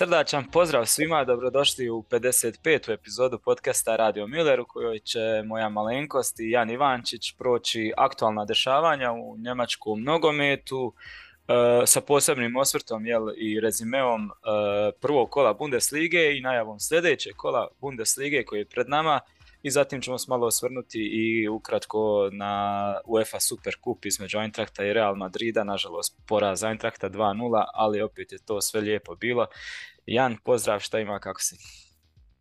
Srdačan pozdrav svima, dobrodošli u 55. epizodu podcasta Radio Miller u kojoj će moja malenkost i Jan Ivančić proći aktualna dešavanja u njemačkom nogometu e, sa posebnim osvrtom jel, i rezimeom e, prvog kola Bundeslige i najavom sljedećeg kola Bundeslige koji je pred nama i zatim ćemo se malo osvrnuti i ukratko na UEFA Super Cup između Eintrachta i Real Madrida, nažalost poraz Eintrachta 2-0, ali opet je to sve lijepo bilo. Jan, pozdrav, šta ima, kako si?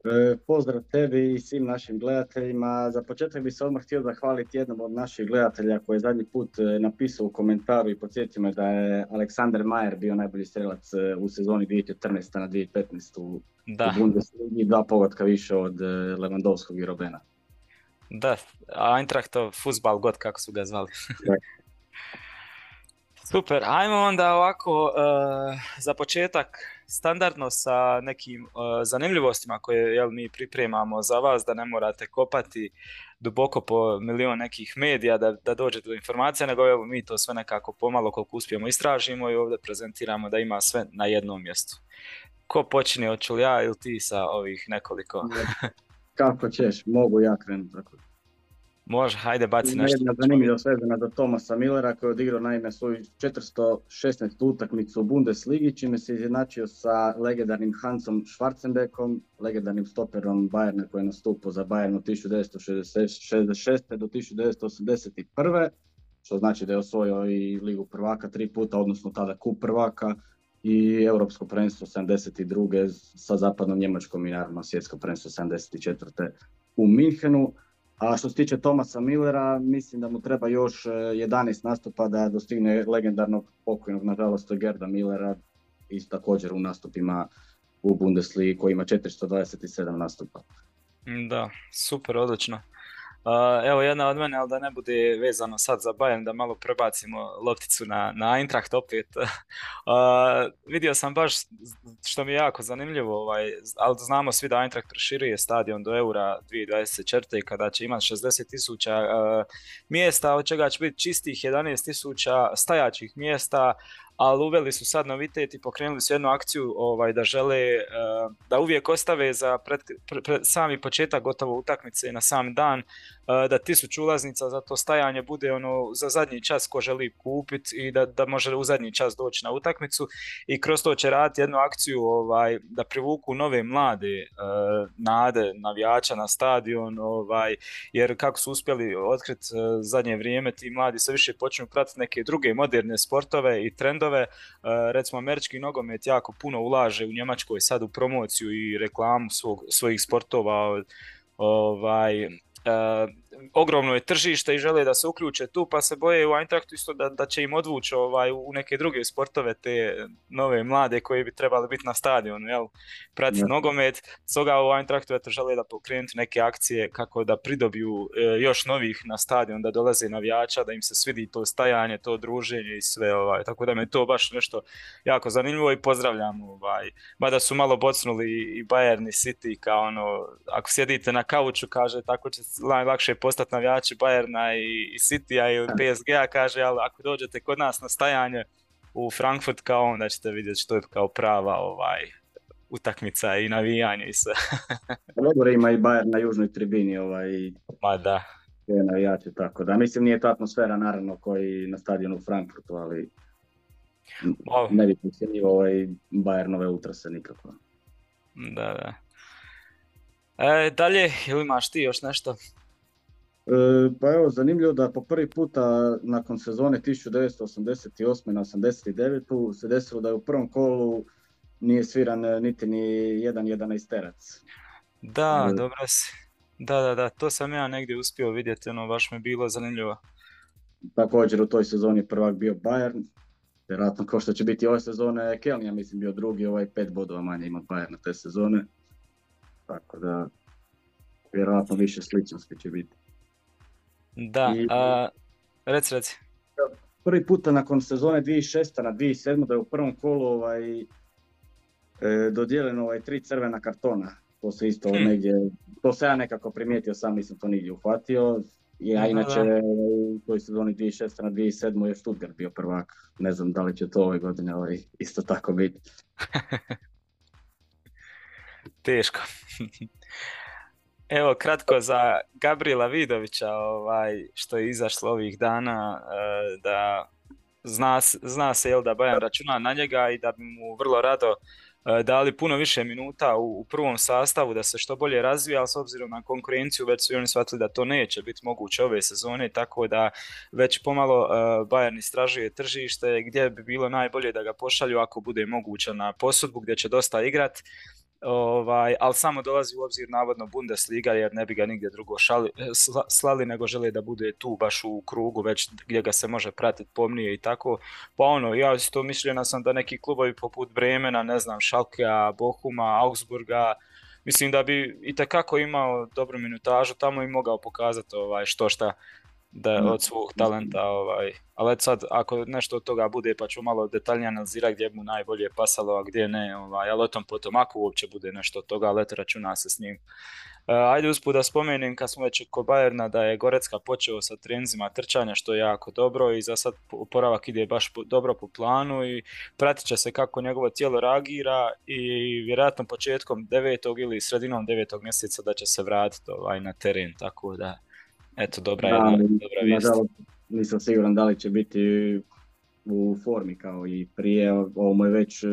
E, pozdrav tebi i svim našim gledateljima. Za početak bih se odmah htio zahvaliti jednom od naših gledatelja koji je zadnji put e, napisao u komentaru i podsjetio me da je Aleksander Majer bio najbolji strelac e, u sezoni 2014. na 2015. u, Bundesligi, dva pogotka više od Lewandowskog i Robena. Da, Eintrachtov futbal god kako su ga zvali. Super, ajmo onda ovako za početak standardno sa nekim uh, zanimljivostima koje jel, mi pripremamo za vas, da ne morate kopati duboko po milion nekih medija da, da dođete do informacija, nego evo, mi to sve nekako pomalo koliko uspijemo istražimo i ovdje prezentiramo da ima sve na jednom mjestu. Ko počinje, hoću ja ili ti sa ovih nekoliko? Kako ćeš, mogu ja krenuti. Može, hajde baci nešto. Jedna zanimljivost vezana za Tomasa Millera koji je odigrao naime svoju 416 utakmicu u Bundesligi, čime se izjednačio sa legendarnim Hansom Schwarzenbeckom, legendarnim stoperom Bayerna koji je nastupao za Bayern od 1966. do 1981. Što znači da je osvojio i Ligu prvaka tri puta, odnosno tada kup prvaka i Europsko prvenstvo 72. sa zapadnom Njemačkom i naravno svjetsko prvenstvo 74. u Minhenu. A što se tiče Tomasa Millera, mislim da mu treba još 11 e, nastupa da dostigne legendarnog pokojnog, nažalost, Gerda Millera, i također u nastupima u Bundesligi koji ima 427 nastupa. Da, super, odlično evo jedna od mene, ali da ne bude vezano sad za Bayern, da malo prebacimo lopticu na, na Eintracht opet. vidio sam baš, što mi je jako zanimljivo, ovaj, ali znamo svi da Eintracht proširuje stadion do Eura 2024. i kada će imati 60 tisuća mjesta, od čega će biti čistih 11 tisuća stajaćih mjesta, ali uveli su sad novitet i pokrenuli su jednu akciju ovaj, da žele eh, da uvijek ostave za pred, sami početak gotovo utakmice na sam dan E, da tisuću ulaznica za to stajanje bude ono za zadnji čas ko želi kupiti i da, da može u zadnji čas doći na utakmicu. I kroz to će raditi jednu akciju ovaj, da privuku nove mlade uh, nade navijača na stadion ovaj, jer kako su uspjeli otkriti uh, zadnje vrijeme ti mladi se više počinju pratiti neke druge moderne sportove i trendove recimo američki nogomet jako puno ulaže u Njemačkoj sad u promociju i reklamu svog, svojih sportova ovaj, uh, ogromno je tržište i žele da se uključe tu, pa se boje u Eintrachtu isto da, da će im odvući ovaj, u neke druge sportove te nove mlade koji bi trebali biti na stadionu, jel, pratiti nogomet. Stoga u Eintrachtu eto, žele da pokrenuti neke akcije kako da pridobiju e, još novih na stadion, da dolaze navijača, da im se svidi to stajanje, to druženje i sve, ovaj, tako da me to baš nešto jako zanimljivo i pozdravljam, ovaj, mada su malo bocnuli i Bayern i City, kao ono, ako sjedite na kauču, kaže, tako će lakše postati navijači Bayerna i, i City-a ili PSG-a, kaže, ali ako dođete kod nas na stajanje u Frankfurt, kao onda ćete vidjeti što je kao prava ovaj, utakmica i navijanje i sve. Dobro ima i Bayern na južnoj tribini. Ovaj, Ma da. Je navijači, tako da. Mislim, nije to atmosfera naravno koji na stadionu u Frankfurtu, ali ne bi pocijenio ovaj Bayernove utrase nikako. Da, da. E, dalje, ili imaš ti još nešto? E, pa evo, zanimljivo da po prvi puta nakon sezone 1988. na 89. se desilo da je u prvom kolu nije sviran niti ni jedan jedanaesterac. Da, e, dobro si. Da, da, da, to sam ja negdje uspio vidjeti, ono baš mi bilo zanimljivo. Također u toj sezoni prvak bio Bayern, vjerojatno kao što će biti ove sezone, Keln ja mislim bio drugi, ovaj pet bodova manje ima Bayern na te sezone. Tako da, vjerojatno više sličnosti će biti. Da, a, reci, reci. Prvi puta nakon sezone 2006. na 2007. da je u prvom kolu ovaj, e, dodijeljeno ovaj, tri crvena kartona. To se isto hmm. negdje, to se ja nekako primijetio, sam nisam to nigdje uhvatio. Ja inače u toj sezoni 2006. na 2007. je Stuttgart bio prvak. Ne znam da li će to ove godine ovaj, isto tako biti. Teško. Evo, kratko za Gabriela Vidovića, ovaj, što je izašlo ovih dana, e, da zna, zna se jel, da Bayern računa na njega i da bi mu vrlo rado e, dali puno više minuta u, prvom sastavu da se što bolje razvija, ali s obzirom na konkurenciju već su oni shvatili da to neće biti moguće ove sezone, tako da već pomalo uh, Bayern istražuje tržište gdje bi bilo najbolje da ga pošalju ako bude moguće na posudbu gdje će dosta igrat Ovaj, ali samo dolazi u obzir navodno Bundesliga jer ne bi ga nigdje drugo šali, slali nego žele da bude tu baš u krugu već gdje ga se može pratiti pomnije i tako. Pa ono, ja isto mišljena sam da neki klubovi poput Bremena, ne znam, Šalkea, Bohuma, Augsburga, mislim da bi i imao dobru minutažu tamo i mogao pokazati ovaj, što šta da od svog talenta, ovaj, ali sad ako nešto od toga bude pa ću malo detaljnije analizirati gdje mu najbolje pasalo, a gdje ne, ovaj, ali o tom potom ako uopće bude nešto od toga, ali eto računa se s njim. Uh, ajde usput da spomenem kad smo već kod Bajerna da je Gorecka počeo sa trenzima trčanja što je jako dobro i za sad oporavak ide baš dobro po planu i pratit će se kako njegovo tijelo reagira i vjerojatno početkom devetog ili sredinom devetog mjeseca da će se vratiti ovaj, na teren, tako da Eto, dobra, da, dobra vijest. nisam siguran da li će biti u formi kao i prije. Ovo mu je već e,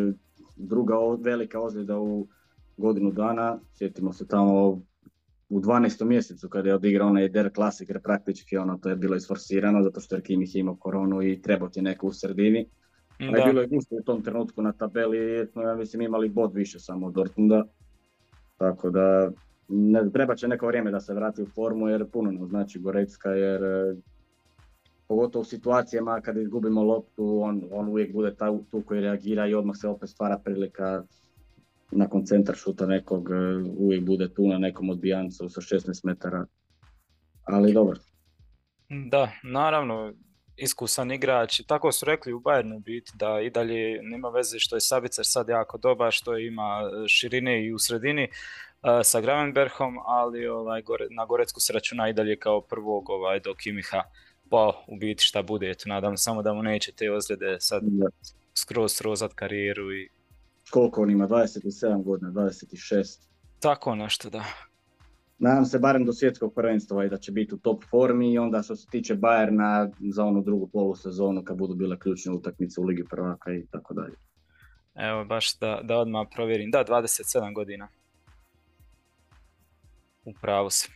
druga velika ozljeda u godinu dana. Sjetimo se tamo u 12. mjesecu kada je odigrao onaj Der Classic, jer praktički ono to je bilo isforsirano zato što je Kimih imao koronu i trebao ti neko u sredini. Da. je bilo je gusto u tom trenutku na tabeli, ja mislim imali bod više samo od Dortmunda. Tako da ne, treba će neko vrijeme da se vrati u formu jer puno nam znači Gorecka jer e, pogotovo u situacijama kad izgubimo loptu on, on uvijek bude ta, tu koji reagira i odmah se opet stvara prilika nakon centar šuta nekog e, uvijek bude tu na nekom odbijancu sa 16 metara ali dobro. Da, naravno, iskusan igrač. Tako su rekli u Bayernu biti da i dalje nema veze što je Sabicer sad jako dobar, što ima širine i u sredini sa Gravenberhom, ali ovaj, gore, na Gorecku se računa i dalje kao prvog ovaj, do Kimiha pa u biti šta bude, eto, nadam samo da mu neće te ozljede sad skroz srozat karijeru i... Koliko on ima, 27 godina, 26? Tako nešto, da. Nadam se barem do svjetskog prvenstva i da će biti u top formi i onda što se tiče Bayerna za onu drugu polusezonu kad budu bile ključne utakmice u Ligi prvaka i tako dalje. Evo baš da, da odmah provjerim, da 27 godina. U pravu se.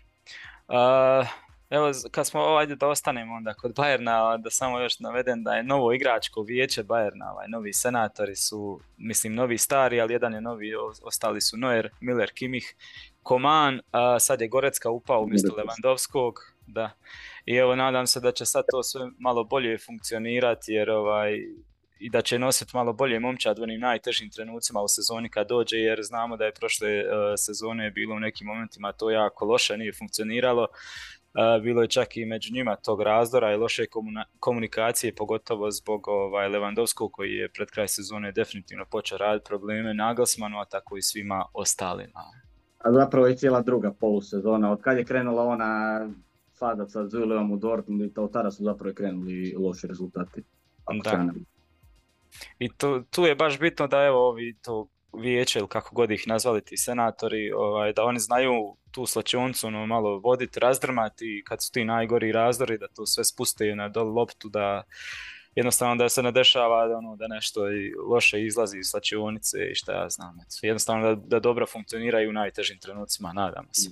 Uh, evo, kad smo ovaj da ostanemo onda kod Bajerna, da samo još navedem da je novo igračko vijeće Bajerna, ovaj, novi senatori su, mislim, novi stari, ali jedan je novi, ostali su Noer, Miller, Kimih, Koman, a sad je Gorecka upao umjesto Levandovskog, da. I evo, nadam se da će sad to sve malo bolje funkcionirati, jer ovaj, i da će nositi malo bolje momčad u onim najtežim trenucima u sezoni kad dođe, jer znamo da je prošle uh, sezone bilo u nekim momentima to jako loše, nije funkcioniralo. Uh, bilo je čak i među njima tog razdora i loše komunikacije, pogotovo zbog ovaj, Levandovskog koji je pred kraj sezone definitivno počeo raditi probleme Nagelsmanu, a tako i svima ostalima. A zapravo je cijela druga polusezona, od kad je krenula ona fada sa Zuleom u Dortmund i to tada su zapravo krenuli loši rezultati. Da. I tu, tu je baš bitno da evo ovi to vijeće ili kako god ih nazvali ti senatori, ovaj, da oni znaju tu slačioncu ono, malo voditi, razdrmati kad su ti najgori razdori, da to sve spuste na dol loptu, da jednostavno da se ne dešava da, ono, da nešto loše izlazi iz slačionice i šta ja znam. Jednostavno da, da dobro funkcioniraju u najtežim trenucima, nadam se.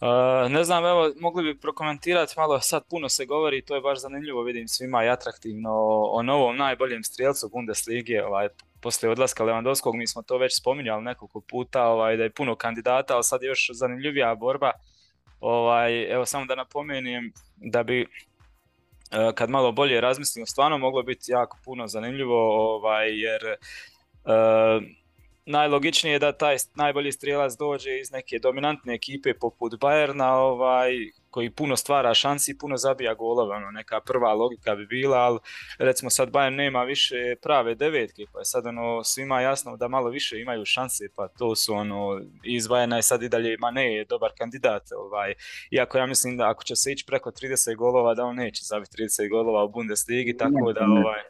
Uh, ne znam, evo, mogli bi prokomentirati malo, sad puno se govori, to je baš zanimljivo, vidim svima i atraktivno o, novom najboljem strijelcu Bundeslige, ovaj, poslije odlaska Lewandowskog, mi smo to već spominjali nekoliko puta, ovaj, da je puno kandidata, ali sad je još zanimljivija borba. Ovaj, evo, samo da napomenem da bi uh, kad malo bolje razmislimo, stvarno moglo biti jako puno zanimljivo, ovaj, jer uh, najlogičnije je da taj najbolji strijelac dođe iz neke dominantne ekipe poput Bayerna, ovaj, koji puno stvara šansi i puno zabija golova, ono, neka prva logika bi bila, ali recimo sad Bayern nema više prave devetke, pa je sad ono svima jasno da malo više imaju šanse, pa to su ono, iz Bayerna je sad i dalje Mane je dobar kandidat, ovaj, iako ja mislim da ako će se ići preko 30 golova, da on neće zabiti 30 golova u Bundesligi, tako da ovaj...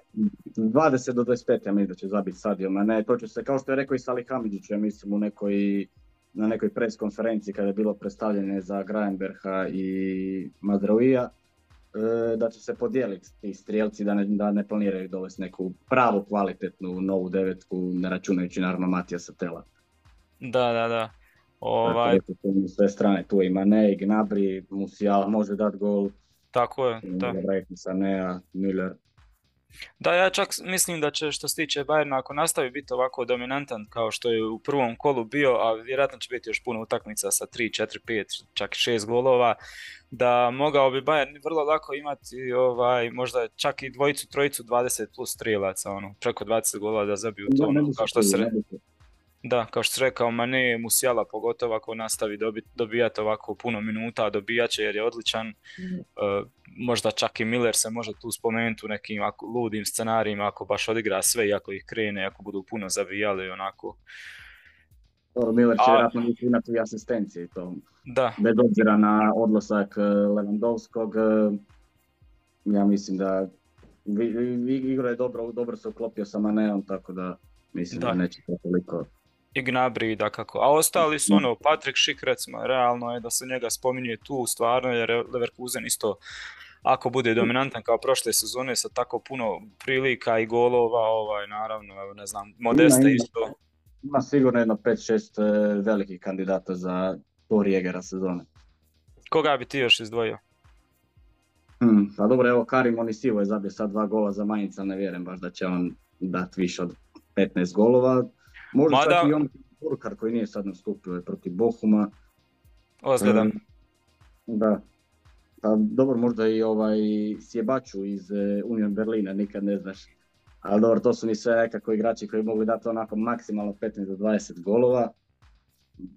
20 do 25 ja mislim da će zabiti Sadio Mane, to će se, kao što je rekao i Salih Hamidžić, ja mislim u nekoj na nekoj pres konferenciji kada je bilo predstavljanje za Graenberha i Mazrauija, e, da će se podijeliti ti strijelci da ne, da ne planiraju dovesti neku pravu kvalitetnu novu devetku, ne računajući naravno Matija Satela. Da, da, da. Ovaj... Dakle, sve strane, tu ima Ne, Gnabry, Musiala može dati gol. Tako je, da. Sanea, Müller. Da, ja čak mislim da će što se tiče Bayerna, ako nastavi biti ovako dominantan kao što je u prvom kolu bio, a vjerojatno će biti još puno utakmica sa 3, 4, 5, čak 6 golova, da mogao bi Bayern vrlo lako imati ovaj, možda čak i dvojicu, trojicu, 20 plus strijelaca, ono, preko 20 golova da zabiju to, ono, kao što se... Da, kao što se rekao, Mane Musiala pogotovo ako nastavi dobit, dobijati ovako puno minuta, dobijat će jer je odličan. Mm. Uh, možda čak i Miller se može tu spomenuti u nekim ako, ludim scenarijima ako baš odigra sve i ako ih krene, ako budu puno zavijali onako. Dobro, Miller će vjerojatno imati i asistencije to. Da. Bez obzira na odlasak e, Lewandowskog, e, ja mislim da igra je dobro, dobro se uklopio sa Maneom, tako da mislim da, da neće to toliko i Gnabry da kako. A ostali su ono, Patrick Schick recimo, realno je da se njega spominje tu stvarno jer Leverkusen isto ako bude dominantan kao prošle sezone sa tako puno prilika i golova, ovaj, naravno, evo, ne znam, Modesta ima, isto. Ima sigurno jedno 5-6 e, velikih kandidata za Tor Jegera sezone. Koga bi ti još izdvojio? Hmm, pa dobro, evo Karim Onisivo je zabio sad dva gola za Manjica, ne vjerujem baš da će on dati više od 15 golova. Možda Mada... čak i on Burkar koji nije sad nastupio je protiv Bohuma. Ozljedan. Um, da. Pa dobro, možda i ovaj Sjebaču iz uh, Union Berlina, nikad ne znaš. Ali dobro, to su mi sve nekako igrači koji mogu dati onako maksimalno 15 do 20 golova.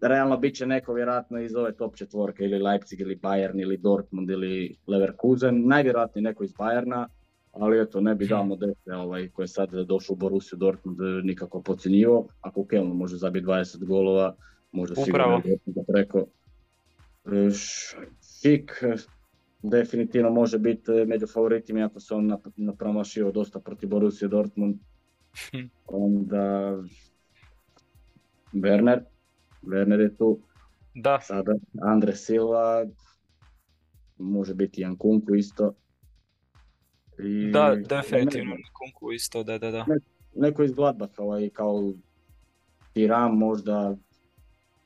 Realno bit će neko vjerojatno iz ove top četvorke ili Leipzig ili Bayern ili Dortmund ili Leverkusen. Najvjerojatnije neko iz Bayerna ali eto, ne bi dao Modeste ovaj, koji je sad došao u Borussiju Dortmund nikako pocijenjivo. Ako u Kelnu može zabiti 20 golova, može sigurno da preko. E, Šik definitivno može biti među favoritima iako se on napromašio dosta protiv Borussije Dortmund. Onda Werner, Werner je tu. Da. Sada Andre Silva, može biti Jan Kunku isto. I, da, definitivno, Kunku isto, da, da, da. neko iz Gladbacha, ovaj, kao Tiram možda,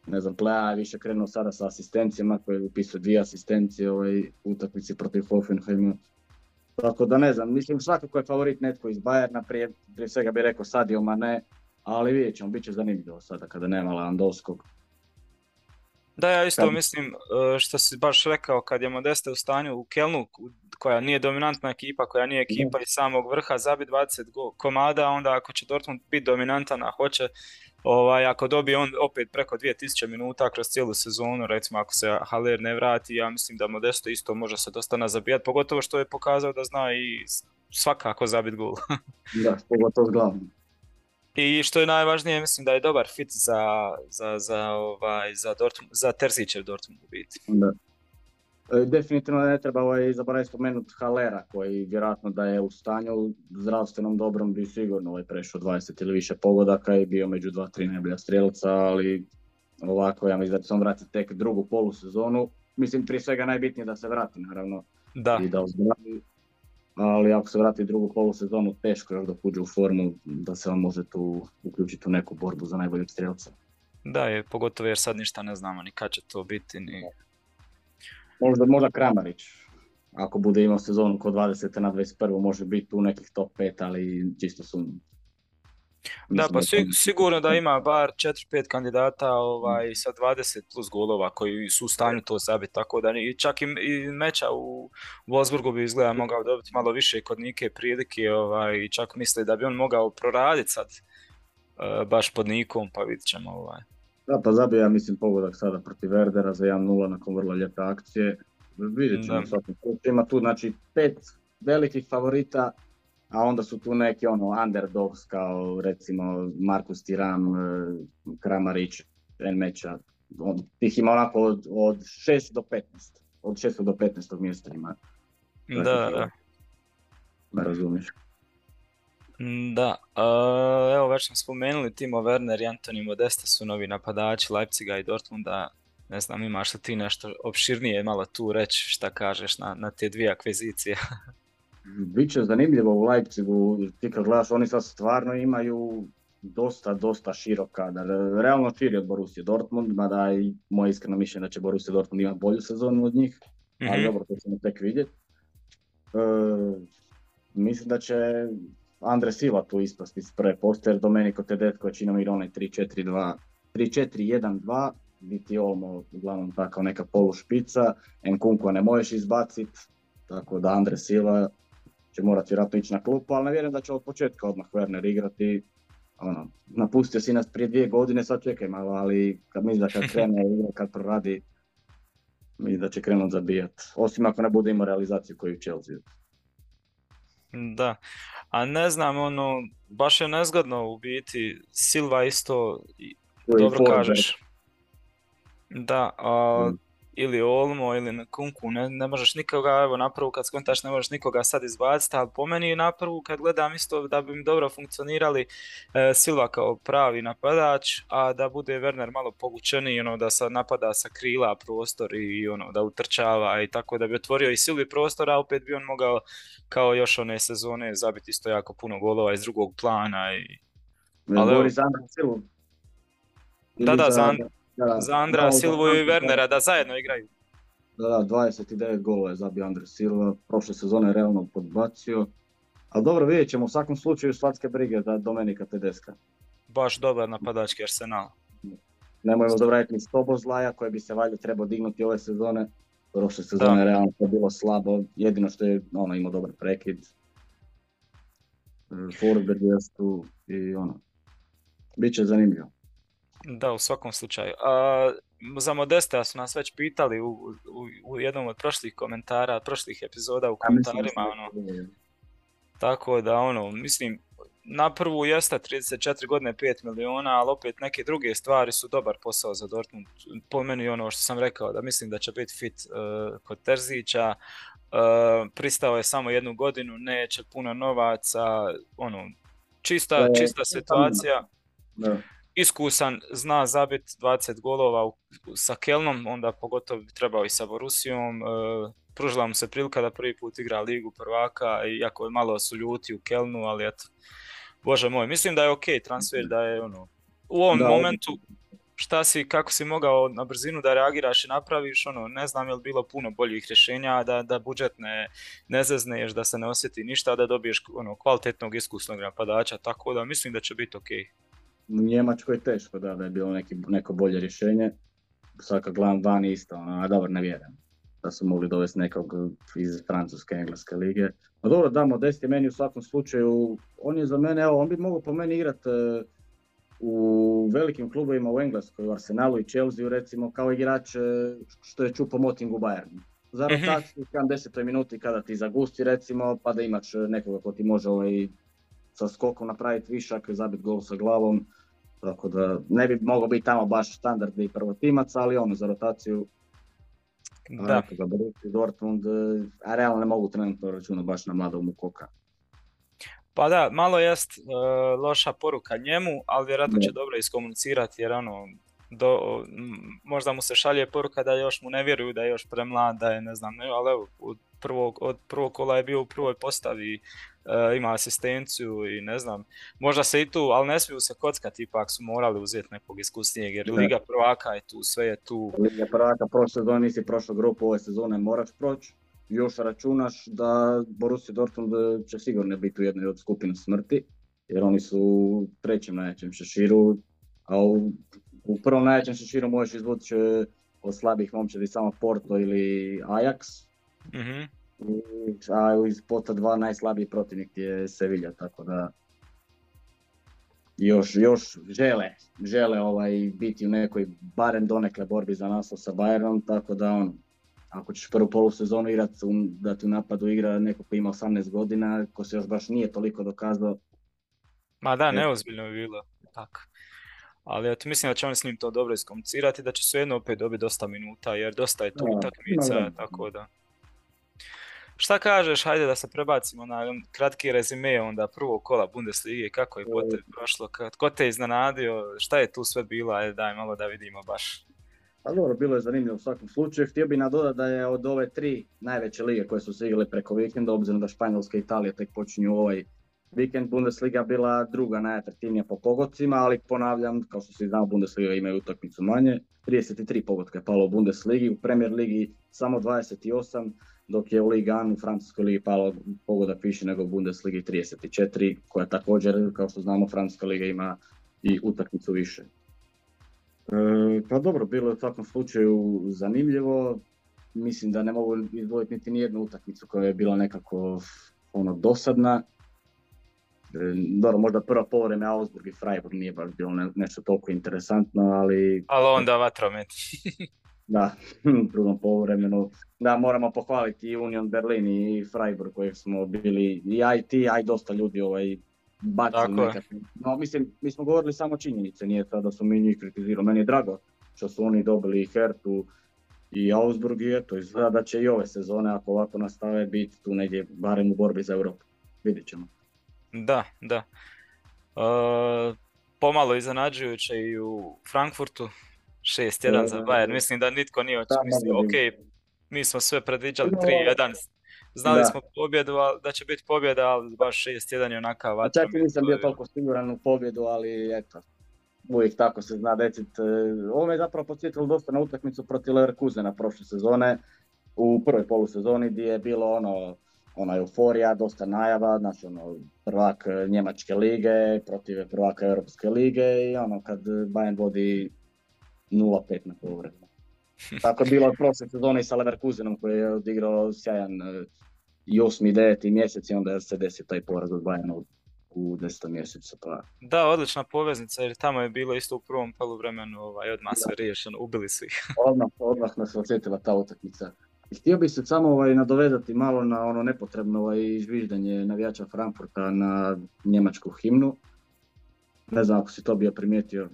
ne znam, Plea je više krenuo sada sa asistencijama, koji je upisao dvije asistencije ovaj, utakmici protiv Hoffenheima. Tako da ne znam, mislim svakako je favorit netko iz Bayerna, prije, prije svega bih rekao Sadio Mane, ali vidjet ćemo, bit će zanimljivo sada kada nema Landovskog. Da, ja isto mislim e, što si baš rekao kad je Modeste u stanju u Kelnu koja nije dominantna ekipa, koja nije ekipa iz samog vrha zabi 20 komada, onda ako će Dortmund biti dominantan, a hoće ovaj, ako dobije on opet preko 2000 minuta kroz cijelu sezonu, recimo ako se Haller ne vrati, ja mislim da Modesto isto može se dosta nazabijati, pogotovo što je pokazao da zna i svakako zabit gol. da, pogotovo glavno. I što je najvažnije, mislim da je dobar fit za, za, za, ovaj, za, Dortmund, za Terzićev Dortmund u biti. Da. E, definitivno ne treba ovaj, zaboraviti spomenuti Halera koji vjerojatno da je u stanju zdravstvenom dobrom bi sigurno ovaj, prešao 20 ili više pogodaka i bio među dva, tri najbolja strelca, ali ovako ja mislim da će se on vratiti tek drugu polusezonu. Mislim prije svega najbitnije da se vrati naravno da. i da ozdravi ali ako se vrati drugu polusezonu, teško još da uđe u formu da se on može tu uključiti u neku borbu za najboljeg strelca. Da, je, pogotovo jer sad ništa ne znamo ni kad će to biti. Ni... Možda, možda Kramarić, ako bude imao sezonu kod 20. na 21. može biti u nekih top 5, ali čisto sumnjam. Da, pa sigurno da ima bar 4-5 kandidata ovaj, sa 20 plus golova koji su u stanju to zabiti, tako da i čak i, i meča u Wolfsburgu bi izgleda mogao dobiti malo više kod Nike prilike ovaj, i čak misle da bi on mogao proraditi sad uh, baš pod Nikom, pa vidit ćemo. Ovaj. Da, pa zabio ja mislim pogodak sada protiv Verdera za 1-0 nakon vrlo lijepe akcije. vidjet ćemo Ima tu znači pet velikih favorita, a onda su tu neki ono underdogs kao recimo Markus Tiram, e, Kramarić, Enmeča. Tih ima onako od, od 6 do 15. Od 6 do 15 mjesta ima. Da, da. Da razumiješ. Da, uh, evo već smo spomenuli Timo Werner i Antoni Modesta su novi napadači Leipziga i Dortmunda. Ne znam, imaš li ti nešto opširnije malo tu reći šta kažeš na, na te dvije akvizicije? Biće zanimljivo u Leipzigu, ti kad gledaš, oni sad stvarno imaju dosta, dosta široka, da, realno širi od Borussia Dortmund, mada i moje iskreno mišljenje da će Borussia Dortmund imati bolju sezonu od njih, mm-hmm. ali mhm. dobro, to ćemo tek vidjeti. E, mislim da će Andre Silva tu ispasti s prve poster, Domenico Tedesco činom igra onaj 3-4-2, 3-4-1-2, biti Olmo uglavnom tako neka polušpica, Nkunku ne možeš izbacit, tako da Andre Silva će morati vjerojatno ići na klupu, ali ne vjerujem da će od početka odmah Werner igrati. Ono, napustio si nas prije dvije godine, sad čekaj malo, ali kad mislim da kad krene igra, kad proradi, mislim da će krenut zabijat. Osim ako ne bude imao realizaciju koju u Chelsea. Da, a ne znam, ono, baš je nezgodno u biti, Silva isto, dobro kažeš. Da, a, mm ili Olmo ili na Kunku, ne, ne možeš nikoga, evo na prvu kad skontaš ne možeš nikoga sad izbaciti, ali po meni na prvu kad gledam isto da bi im dobro funkcionirali e, Silva kao pravi napadač, a da bude Werner malo pogučeniji, ono, da sad napada sa krila prostor i ono, da utrčava i tako da bi otvorio i Silvi prostor, a opet bi on mogao kao još one sezone zabiti isto jako puno golova iz drugog plana. I... Ali, Da, da, za, da, za Andra Silvu i Wernera da zajedno igraju. Da, da, 29 golova je zabio Andre Silva, prošle sezone je realno podbacio. Ali dobro, vidjet ćemo u svakom slučaju svatske brige da Domenika Tedeska. Baš dobar napadački arsenal. Nemojmo zabraviti ni Zlaja koje bi se valjda trebao dignuti ove sezone. Prošle sezone je realno to bilo slabo, jedino što je ono, imao dobar prekid. Forward je tu i ono, Biće zanimljivo. Da, u svakom slučaju. A, za Modesta su nas već pitali u, u, u jednom od prošlih komentara, prošlih epizoda u komentarima. Ono, tako da, ono, mislim, na prvu jeste 34 godine 5 miliona, ali opet neke druge stvari su dobar posao za Dortmund. Po meni ono što sam rekao, da mislim da će biti fit uh, kod Terzića. Uh, pristao je samo jednu godinu, neće puno novaca, ono, čista, čista situacija. Da iskusan, zna zabit 20 golova sa Kelnom, onda pogotovo bi trebao i sa Borusijom. E, pružila mu se prilika da prvi put igra ligu prvaka, iako je malo su ljuti u Kelnu, ali eto, bože moj, mislim da je ok transfer, da je ono, u ovom momentu šta si, kako si mogao na brzinu da reagiraš i napraviš, ono, ne znam je li bilo puno boljih rješenja, da, da budžet ne, ne zezneš, da se ne osjeti ništa, da dobiješ ono, kvalitetnog iskusnog napadača, tako da mislim da će biti ok u Njemačkoj je teško da, da je bilo neki, neko bolje rješenje. Sad kad gledam van isto, ono, a dobro ne vjerujem da su mogli dovesti nekog iz Francuske, Engleske lige. No dobro, da, Modest je meni u svakom slučaju, on je za mene, evo, on bi mogao po meni igrati e, u velikim klubovima u Engleskoj, u Arsenalu i Chelsea recimo, kao igrač e, što je čupo Moting u Bayernu. Za mhm. rotaciju u 70. minuti kada ti zagusti recimo, pa da imaš nekoga ko ti može ovaj, sa skokom napraviti višak, zabiti gol sa glavom. Tako da ne bi mogao biti tamo baš standardni prvotimac, ali ono za rotaciju da. Ga Dortmund, a realno ne mogu trenutno računati baš na mladog Mukoka. Pa da, malo jest uh, loša poruka njemu, ali vjerojatno će dobro iskomunicirati jer ono, do, možda mu se šalje poruka da još mu ne vjeruju da je još premlad, da je ne znam, ne, ali evo, od prvog, od prvog kola je bio u prvoj postavi E, ima asistenciju i ne znam, možda se i tu, ali ne smiju se kockati, ipak su morali uzeti nekog iskusnijeg, jer Liga prvaka je tu, sve je tu. Liga prvaka prošle sezone nisi prošlo grupu, ove sezone moraš proći. Još računaš da Borussia Dortmund će sigurno biti u jednoj od skupina smrti, jer oni su u trećem najjačem šeširu, a u, u prvom najjačem šeširu možeš izvući od slabih momčadi samo Porto ili Ajax. mm a iz pota dva najslabiji protivnik je Sevilla, tako da još, još žele, žele ovaj, biti u nekoj barem donekle borbi za naslov sa Bayernom, tako da on, ako ćeš prvu polusezonu igrat, da ti u napadu igra neko ko ima 18 godina, ko se još baš nije toliko dokazao. Ma da, neozbiljno je bilo, tako. Ali eto, mislim da će oni s njim to dobro iskomunicirati, da će se jedno opet dobiti dosta minuta, jer dosta je tu utakmica, tako da. Šta kažeš, hajde da se prebacimo na kratki rezime onda prvog kola Bundeslige, kako je pote prošlo, ko te iznenadio, šta je tu sve bilo, ajde daj malo da vidimo baš. Pa dobro, bilo je zanimljivo u svakom slučaju. Htio bih nadodati da je od ove tri najveće lige koje su se igrale preko vikenda, obzirom da Španjolska i Italija tek počinju ovaj vikend, Bundesliga bila druga najatraktivnija po pogodcima, ali ponavljam, kao što se znao, Bundesliga imaju utakmicu manje. 33 pogodka je palo u Bundesligi, u Premier Ligi samo 28, dok je u Liga u Francuskoj ligi palo pogodak više nego u Bundesligi 34, koja također, kao što znamo, Francuska liga ima i utakmicu više. E, pa dobro, bilo je u svakom slučaju zanimljivo. Mislim da ne mogu izdvojiti niti nijednu utakmicu koja je bila nekako ono dosadna. E, dobro, možda prva povreme Augsburg i Freiburg nije baš bilo nešto toliko interesantno, ali... Ali onda vatromet. da, u drugom povremenu. Da, moramo pohvaliti i Union Berlin i Freiburg kojeg smo bili i IT, a i dosta ljudi ovaj, bacili nekakve. No, mislim, mi smo govorili samo činjenice, nije to da smo mi njih kritizirali. Meni je drago što su oni dobili i Hertu i Augsburg i eto, izgleda da će i ove sezone, ako ovako nastave, biti tu negdje barem u borbi za Europu. Vidjet ćemo. Da, da. E, pomalo iznenađujuće i u Frankfurtu, 6-1 za Bayern. Mislim da nitko nije očekivao, ok, mi smo sve predviđali 3-1, Znali smo pobjedu, da će biti pobjeda, ali baš 6-1 je onaka vatra. Čak i nisam bio toliko siguran u pobjedu, ali eto, uvijek tako se zna decit. E, ovo me je zapravo podsjetilo dosta na utakmicu protiv Leverkusena prošle sezone, u prvoj polusezoni gdje je bilo ono, ona euforija, dosta najava, znači ono, prvak Njemačke lige protiv prvaka Europske lige i ono kad Bayern vodi 0-5 na povremenu. Tako je bilo prošle sezone i sa Leverkusenom koji je odigrao sjajan e, i osmi, deveti mjesec i onda se desi taj poraz od Bayerna u desetom mjesecu. Pa... Da, odlična poveznica jer tamo je bilo isto u prvom poluvremenu ovaj, odmah sve riješeno, ubili su ih. odmah, odmah nas osjetila ta utakmica. I htio bih se samo ovaj, nadovedati malo na ono nepotrebno ovaj, žviždanje navijača Frankfurta na njemačku himnu. Ne znam ako si to bio primijetio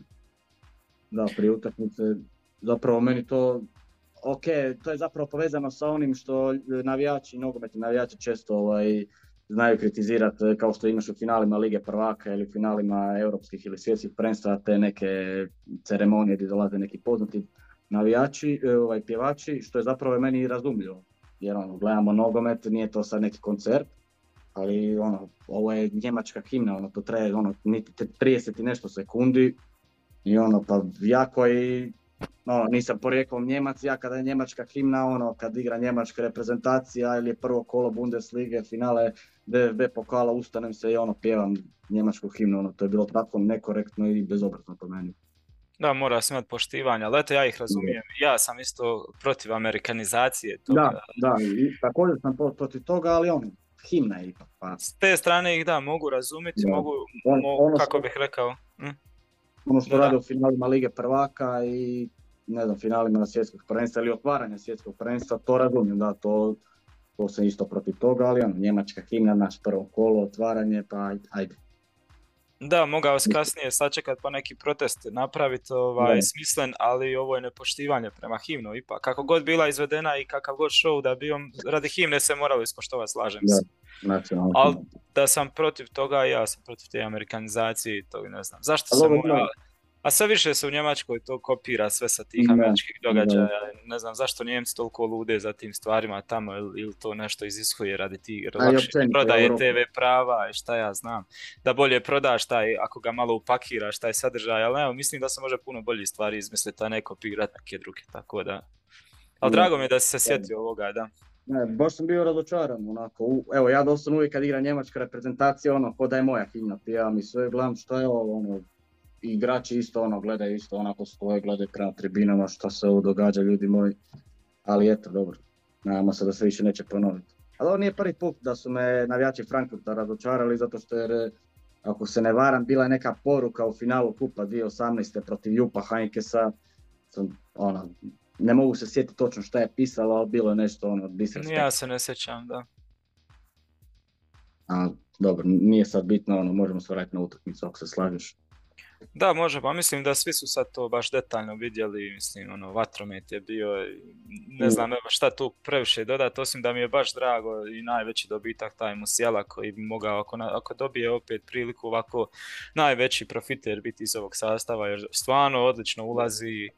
da prije utakmice. Zapravo meni to ok, to je zapravo povezano sa onim što navijači, nogometni navijači često ovaj, znaju kritizirati kao što imaš u finalima Lige prvaka ili finalima europskih ili svjetskih prvenstva te neke ceremonije gdje dolaze neki poznati navijači, e, ovaj, pjevači, što je zapravo meni razumljivo. Jer ono, gledamo nogomet, nije to sad neki koncert, ali ono, ovo je njemačka himna, ono, to traje ono, niti 30 i nešto sekundi i ono, pa ja koji no, nisam porijeklom Njemac, ja kada je njemačka himna, ono, kad igra njemačka reprezentacija ili je prvo kolo Bundeslige, finale DFB pokala, ustanem se i ono, pjevam njemačku himnu, ono, to je bilo tako nekorektno i bezobrazno po meni. Da, mora se imati poštivanja, ali eto ja ih razumijem. Ja sam isto protiv amerikanizacije toga. Da, da, i također sam protiv toga, ali on, himna je ipak. Pa. S te strane ih da, mogu razumjeti, mogu, ono kako bih rekao. Hm? Ono što rade u finalima Lige prvaka i ne znam, finalima svjetskog prvenstva ili otvaranja svjetskog prvenstva, to razumijem, da, to, to se isto protiv toga, ali ono, njemačka himna, naš prvo kolo, otvaranje, pa ajde. Da, mogao se kasnije sačekat pa neki protest napraviti ovaj, smislen, ali ovo je nepoštivanje prema himnu ipak. Kako god bila izvedena i kakav god show da bio, radi himne se moralo ispoštovati, slažem se. Ali da sam protiv toga, ja sam protiv te amerikanizacije i to ne znam. Zašto se mora... A sve više se u Njemačkoj to kopira sve sa tih američkih događaja. Ne znam zašto Njemci toliko lude za tim stvarima tamo ili, to nešto iziskuje radi ti prodaje TV prava i šta ja znam. Da bolje prodaš taj, ako ga malo upakiraš, taj sadržaj, ali evo, mislim da se može puno bolji stvari izmisliti, a ne kopirati neke druge, tako da. Ali drago mi je da si se sjetio ovoga, da. Ne, baš sam bio razočaran, onako, evo ja doslovno uvijek kad igra njemačka reprezentacija, ono, ko da je moja himna, pijavam i sve, gledam što je ovo, ono, igrači isto ono gledaju isto onako stoje, gledaju prema tribinama šta se ovo događa ljudi moji. Ali eto, dobro, nadamo se da se više neće ponoviti. Ali ovo nije prvi put da su me navijači Frankfurta razočarali zato što je, ako se ne varam, bila je neka poruka u finalu Kupa 2018. protiv Jupa Heinkesa. Ono, ne mogu se sjetiti točno šta je pisalo, ali bilo je nešto ono disrespect. Ja se ne sjećam, da. A, dobro, nije sad bitno, ono, možemo se vratiti na utakmicu ako se slažeš. Da, može, pa mislim da svi su sad to baš detaljno vidjeli, mislim, ono, vatromet je bio, ne znam evo šta tu previše dodati, osim da mi je baš drago i najveći dobitak taj Musijala koji bi mogao, ako, ako dobije opet priliku ovako, najveći profiter biti iz ovog sastava, jer stvarno odlično ulazi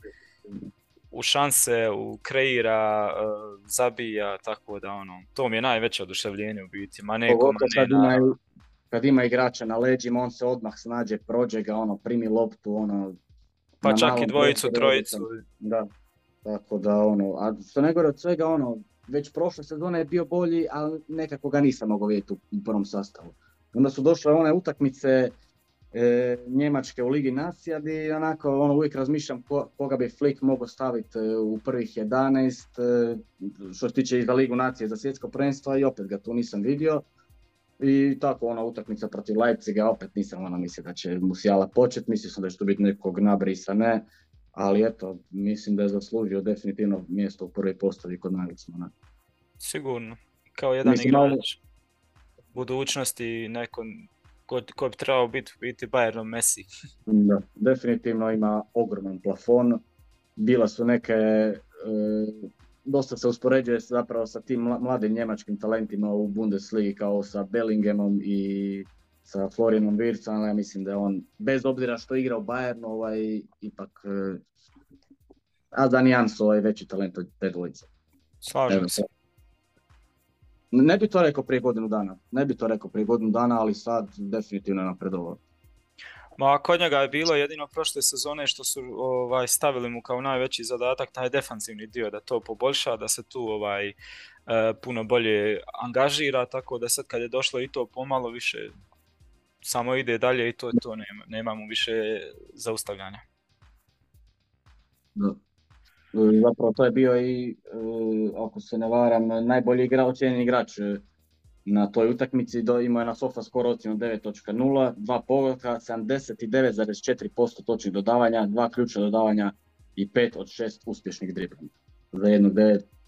u šanse, u kreira, e, zabija, tako da ono, to mi je najveće oduševljenje u biti, ma neko, ma kad ima igrača na leđima, on se odmah snađe, prođe ga, ono, primi loptu, ono... Pa čak i dvojicu, trojicu. Da, tako da, ono, a što ne gore od svega, ono, već prošle sezone je bio bolji, ali nekako ga nisam mogao vidjeti u, prvom sastavu. Onda su došle one utakmice e, Njemačke u Ligi Nacija gdje onako ono, uvijek razmišljam koga bi Flick mogao staviti e, u prvih 11 e, što se tiče i za Ligu Nacije za svjetsko prvenstvo i opet ga tu nisam vidio. I tako ona utakmica protiv Leipziga, opet nisam ono mislio da će Musiala početi, mislio sam da će to biti nekog nabrisa, ne. Ali eto, mislim da je zaslužio definitivno mjesto u prvoj postavi kod Nagelsmana. Sigurno. Kao jedan mislim, igrač budućnosti, neko ko, ko bi trebao biti, biti Bayernom Messi. Da, definitivno ima ogroman plafon. Bila su neke e, dosta se uspoređuje zapravo sa tim mladim njemačkim talentima u Bundesligi kao sa Bellinghamom i sa Florianom Wirtzom, ali ja mislim da je on, bez obzira što igra u Bayernu, ovaj, ipak eh, a Jans ovaj veći talent od te dvojice. Slažem se. Ne bi to rekao prije godinu dana, ne bi to rekao prije godinu dana, ali sad definitivno je napredovao. Ma kod njega je bilo jedino prošle sezone što su ovaj, stavili mu kao najveći zadatak taj defanzivni dio da to poboljša, da se tu ovaj, e, puno bolje angažira, tako da sad kad je došlo i to pomalo više samo ide dalje i to to, nema, nema mu više zaustavljanja. Da. Zapravo to je bio i, e, ako se ne varam, najbolji igrač, igrač na toj utakmici do, imao je na sofa skoro ocjenu 9.0, dva pogotka, 79,4% točnih dodavanja, dva ključna dodavanja i 5 od 6 uspješnih driblinga. Za jednog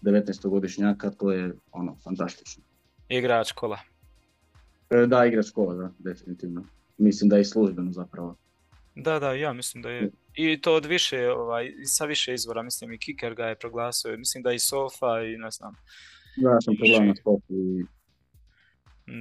19-godišnjaka to je ono fantastično. Igrač kola. E, da, igrač kola, da, definitivno. Mislim da je i službeno zapravo. Da, da, ja mislim da je. I to od više, ovaj, sa više izvora, mislim i Kiker ga je proglasio, mislim da i Sofa i ne znam. Da, sam pogledao na Sofa i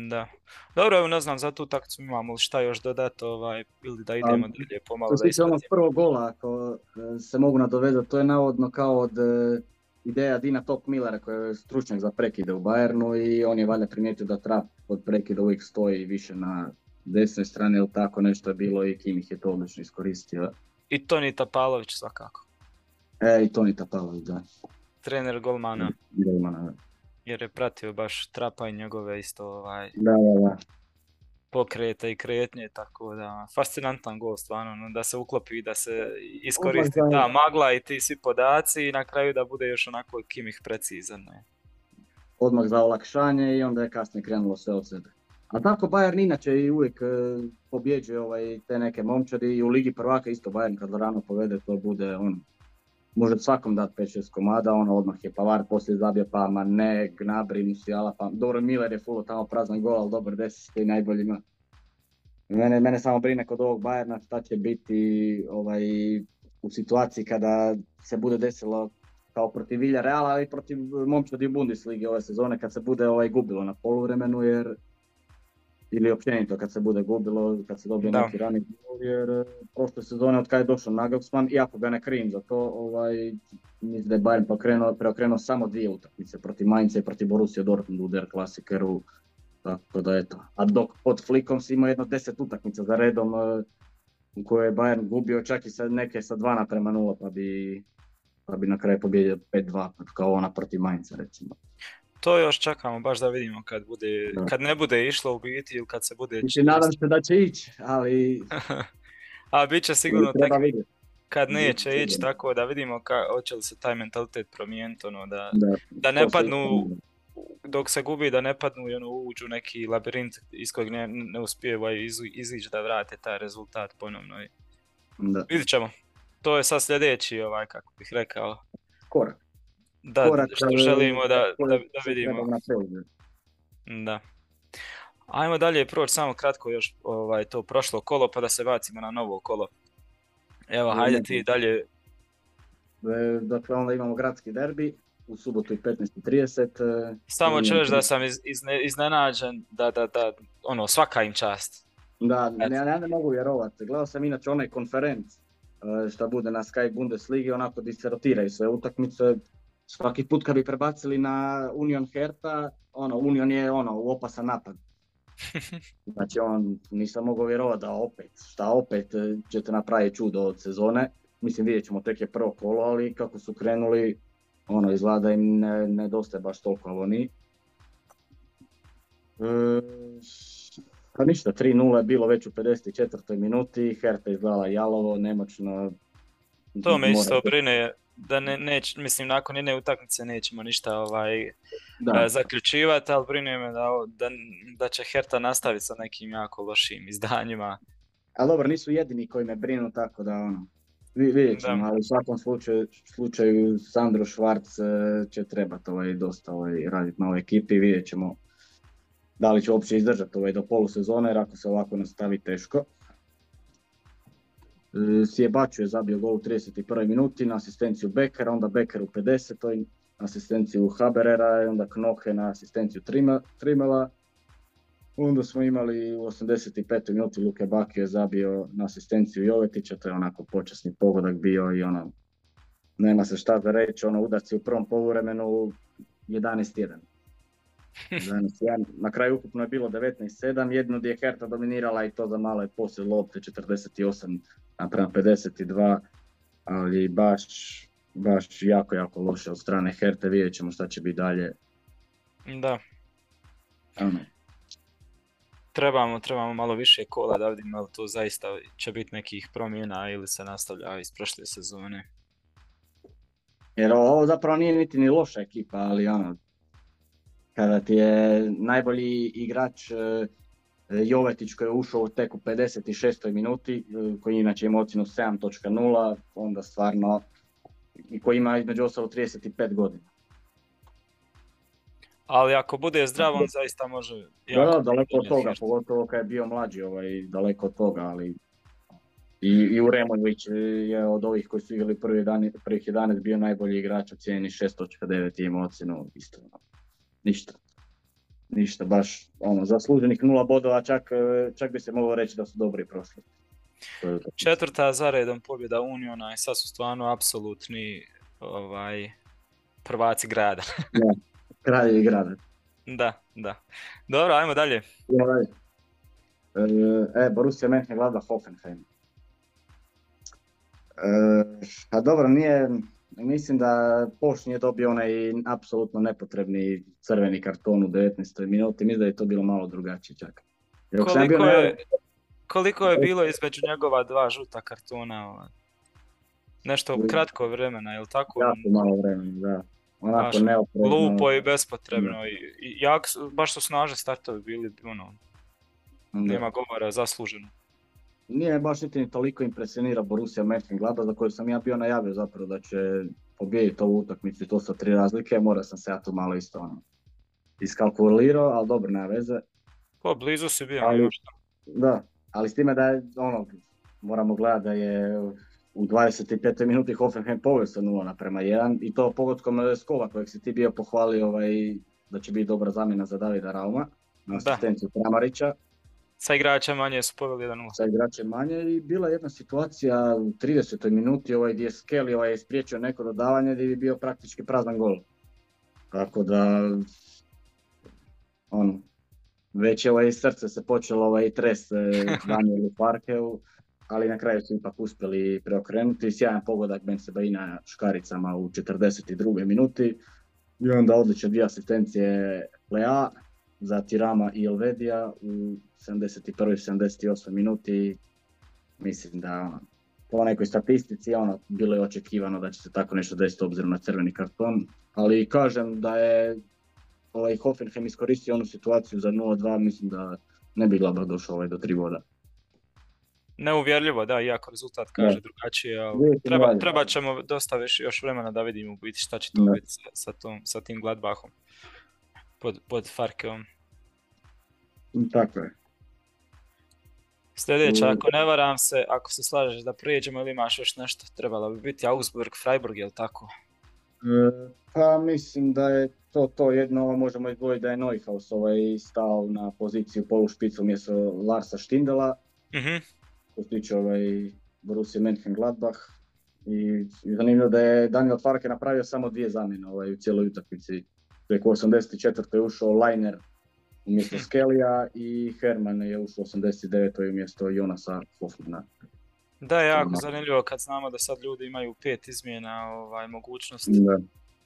da. Dobro, evo ne znam, za tu takcu imamo šta još dodati ovaj, ili da idemo dalje pomalo. Što se onog prvog gola, ako e, se mogu nadovezati, to je navodno kao od e, ideja Dina Top Millera koji je stručnjak za prekide u Bayernu i on je valjda primijetio da trap od prekida uvijek stoji više na desnoj strani ili tako nešto je bilo i Kimih je to odlično iskoristio. I Toni Tapalović svakako. E, i Toni Tapalović, da. Trener golmana. Golmana, da jer je pratio baš trapa i njegove isto ovaj, da, da, da. pokrete i kretnje, tako da fascinantan gol stvarno, da se uklopi, da se iskoristi ta magla i ti svi podaci i na kraju da bude još onako kimih precizan. Ne? Odmah za olakšanje i onda je kasnije krenulo sve od sebe. A tako Bayern inače i uvijek e, pobjeđuje ovaj, te neke momčadi i u Ligi prvaka isto Bayern kad rano povede to bude on može svakom dati 5-6 komada, ono odmah je Pavar poslije zabio pa ma ne, Gnabry, Musiala, pa dobro Miller je fullo tamo prazan gol, ali dobar deset i najboljima. Mene, mene samo brine kod ovog Bayerna šta će biti ovaj, u situaciji kada se bude desilo kao protiv Vilja Reala, ali protiv momčadi u Bundesligi ove sezone kad se bude ovaj, gubilo na poluvremenu jer ili općenito kad se bude gubilo, kad se dobije neki rani gol, jer e, prošle sezone od kada je došao Nagelsmann, iako ga ne krivim za to, ovaj, mislim da je Bayern preokrenuo, preokrenuo samo dvije utakmice protiv Mainza i protiv Borussia Dortmund u Der Klasikeru, tako da eto. A dok pod Flickom si imao jedno deset utakmica za redom e, u kojoj je Bayern gubio čak i sa neke sa 2 naprema 0 pa bi, pa bi na kraju pobjedio 5-2 kao ona protiv Mainza recimo to još čekamo baš da vidimo kad, bude, kad ne bude išlo u biti ili kad se bude... Znači, nadam se da će ići, ali... A bit će sigurno tek kad neće ići, tako da vidimo ka, hoće li se taj mentalitet promijeniti, ono, da, da, da ne padnu, dok se gubi, da ne padnu i ono, uđu neki labirint iz kojeg ne, ne uspijevaju iz, izići da vrate taj rezultat ponovno. I... Da. Vidit ćemo. To je sad sljedeći, ovaj, kako bih rekao, korak. Da, korak, što želimo da, da, da vidimo. Da. Ajmo dalje proći samo kratko još ovaj, to prošlo kolo pa da se bacimo na novo kolo. Evo, Ajmo. hajde ti dalje. E, Dakle, onda imamo gradski derbi u subotu i 15.30. e, Samo reći da sam iz, izne- iznenađen da, da, da, ono, svaka im čast. Da, Eto. ja, ja ne mogu vjerovati. Gledao sam inače onaj konferenc e, šta bude na Sky Bundesligi, onako di se rotiraju sve utakmice. Svaki put kad bi prebacili na Union Hertha, ono, Union je ono, u opasan napad. Znači on, nisam mogao vjerovati da opet, šta opet e, ćete napraviti čudo od sezone. Mislim vidjet ćemo, tek je prvo kolo, ali kako su krenuli, ono, izgleda da im ne, nedostaje baš toliko Avoni. E, pa ništa, 3-0 je bilo već u 54. minuti, Hertha izgledala jalovo, nemoćno. To me isto brine da ne, neć, mislim nakon jedne utakmice nećemo ništa ovaj, Da, e, zaključivati, ali brine me da, da, da će Herta nastaviti sa nekim jako lošim izdanjima. ali dobro, nisu jedini koji me brinu, tako da ono, vi- vidjet ćemo, Da. ali u svakom slučaju, slučaju Sandro Švarc e, će trebati ovaj, dosta ovaj, raditi na ovoj ekipi, vidjet ćemo da li će uopće izdržati ovaj, do polusezone, jer ako se ovako nastavi teško. Sjebaču je zabio gol u 31. minuti na asistenciju Bekera, onda Beker u 50. asistenciju Haberera, i onda Knohe na asistenciju Trimela. Onda smo imali u 85. minuti Luke Bakio je zabio na asistenciju Jovetića, to je onako počasni pogodak bio i ono, nema se šta za reći, ono udarci u prvom poluvremenu 11-1. 11-1. Na kraju ukupno je bilo 19-7, jedno gdje je Hertha dominirala i to za malo je poslije lopte 48 naprema 52, ali baš, baš jako, jako loše od strane Herte, vidjet ćemo šta će biti dalje. Da, Ono, trebamo, trebamo malo više kola da vidimo ali to zaista će biti nekih promjena ili se nastavlja iz prošle sezone. Jer ovo zapravo nije niti ni loša ekipa, ali ono, kada ti je najbolji igrač Jovetić koji je ušao tek u 56. minuti, e, koji inače ima ocjenu 7.0, onda stvarno, i koji ima između ostalo 35 godina. Ali ako bude zdrav, on zaista može... Da, daleko od toga, pogotovo kad je bio mlađi, ovaj, daleko od toga, ali i, i Uremović je od ovih koji su igrali prvi dan, prvih 11 bio najbolji igrač, ocijenjeni 6.9 i ima ocjenu isto. ono, Ništa. Ništa, baš ono, zasluženih nula bodova, čak, e, čak bi se moglo reći da su dobri prošli. Četvrta za redom pobjeda Uniona i sad su stvarno apsolutni ovaj, prvaci grada. Kraljevi grada. da, da. Dobro, ajmo dalje. Idemo dalje. E, e, Borussia Mönchengladbach Hoffenheim. E, a dobro, nije, mislim da Poš nije dobio onaj apsolutno nepotrebni crveni karton u 19. minuti, mislim da je to bilo malo drugačije čak. Jer sam ja bio Koliko je, koliko je bilo između njegova dva žuta kartona? ovaj? Nešto kratko vremena, jel tako? jako malo vremena, da. Onako Baš neoprezno. Glupo i bespotrebno. I, i jak, baš su snažni startovi bili, ono, nema govora, zasluženo. Nije me baš niti ni toliko impresionira Borussia Mönchengladbach za koju sam ja bio najavio zapravo da će pobijediti ovu utakmicu i to sa tri razlike, morao sam se ja tu malo isto ono, iskalkulirao, ali dobro, nema veze. Po, blizu si bio, Ali- šta. Da, ali s time da je, ono, moramo gledati da je u 25. minuti Hoffenheim poveo sa 0 naprema 1 i to pogodkom Skova kojeg si ti bio pohvalio ovaj, da će biti dobra zamjena za Davida Rauma na asistenciju Kramarića Sa igrača manje su poveli 1-0. sa igračem manje i bila je jedna situacija u 30. minuti ovaj, gdje je Skelly ovaj, ispriječio neko dodavanje gdje bi bio praktički prazan gol. Tako da, ono, već je ovaj srce se počelo ovaj tres eh, Danielu Parkeu, ali na kraju su ipak uspjeli preokrenuti. Sjajan pogodak Ben Sebaina škaricama u 42. minuti i onda odlične dvije asistencije Lea za Tirama i Elvedija u 71. i 78. minuti. Mislim da ono, po nekoj statistici ono, bilo je očekivano da će se tako nešto desiti obzirom na crveni karton. Ali kažem da je ovaj Hoffenheim iskoristio onu situaciju za 0-2, mislim da ne bi Gladbach došao ovaj do tri boda. neuvjerljivo, da, iako rezultat kaže drugačije, ali treba, treba ćemo dosta još vremena da vidimo u biti šta će to biti sa, sa, tom, sa tim Gladbachom pod, pod Farkeom. Tako je. Sljedeća, ako ne varam se, ako se slažeš da prijeđemo ili imaš još nešto, trebalo bi biti Augsburg, Freiburg, jel tako? E, pa mislim da je to to jedno, možemo izdvojiti da je Neuhaus ovaj stao na poziciju polušpicu mjesto Larsa Štindela. Mhm. Što se tiče ovaj Borussia Mönchengladbach. I zanimljivo da je Daniel Farke napravio samo dvije zamjene ovaj, u cijeloj utakmici. Preko 84. je ušao Liner umjesto Skelija i Herman je ušao 89. umjesto Jonasa Hoffmana. Da, je jako zanimljivo kad znamo da sad ljudi imaju pet izmjena ovaj, mogućnosti. Da.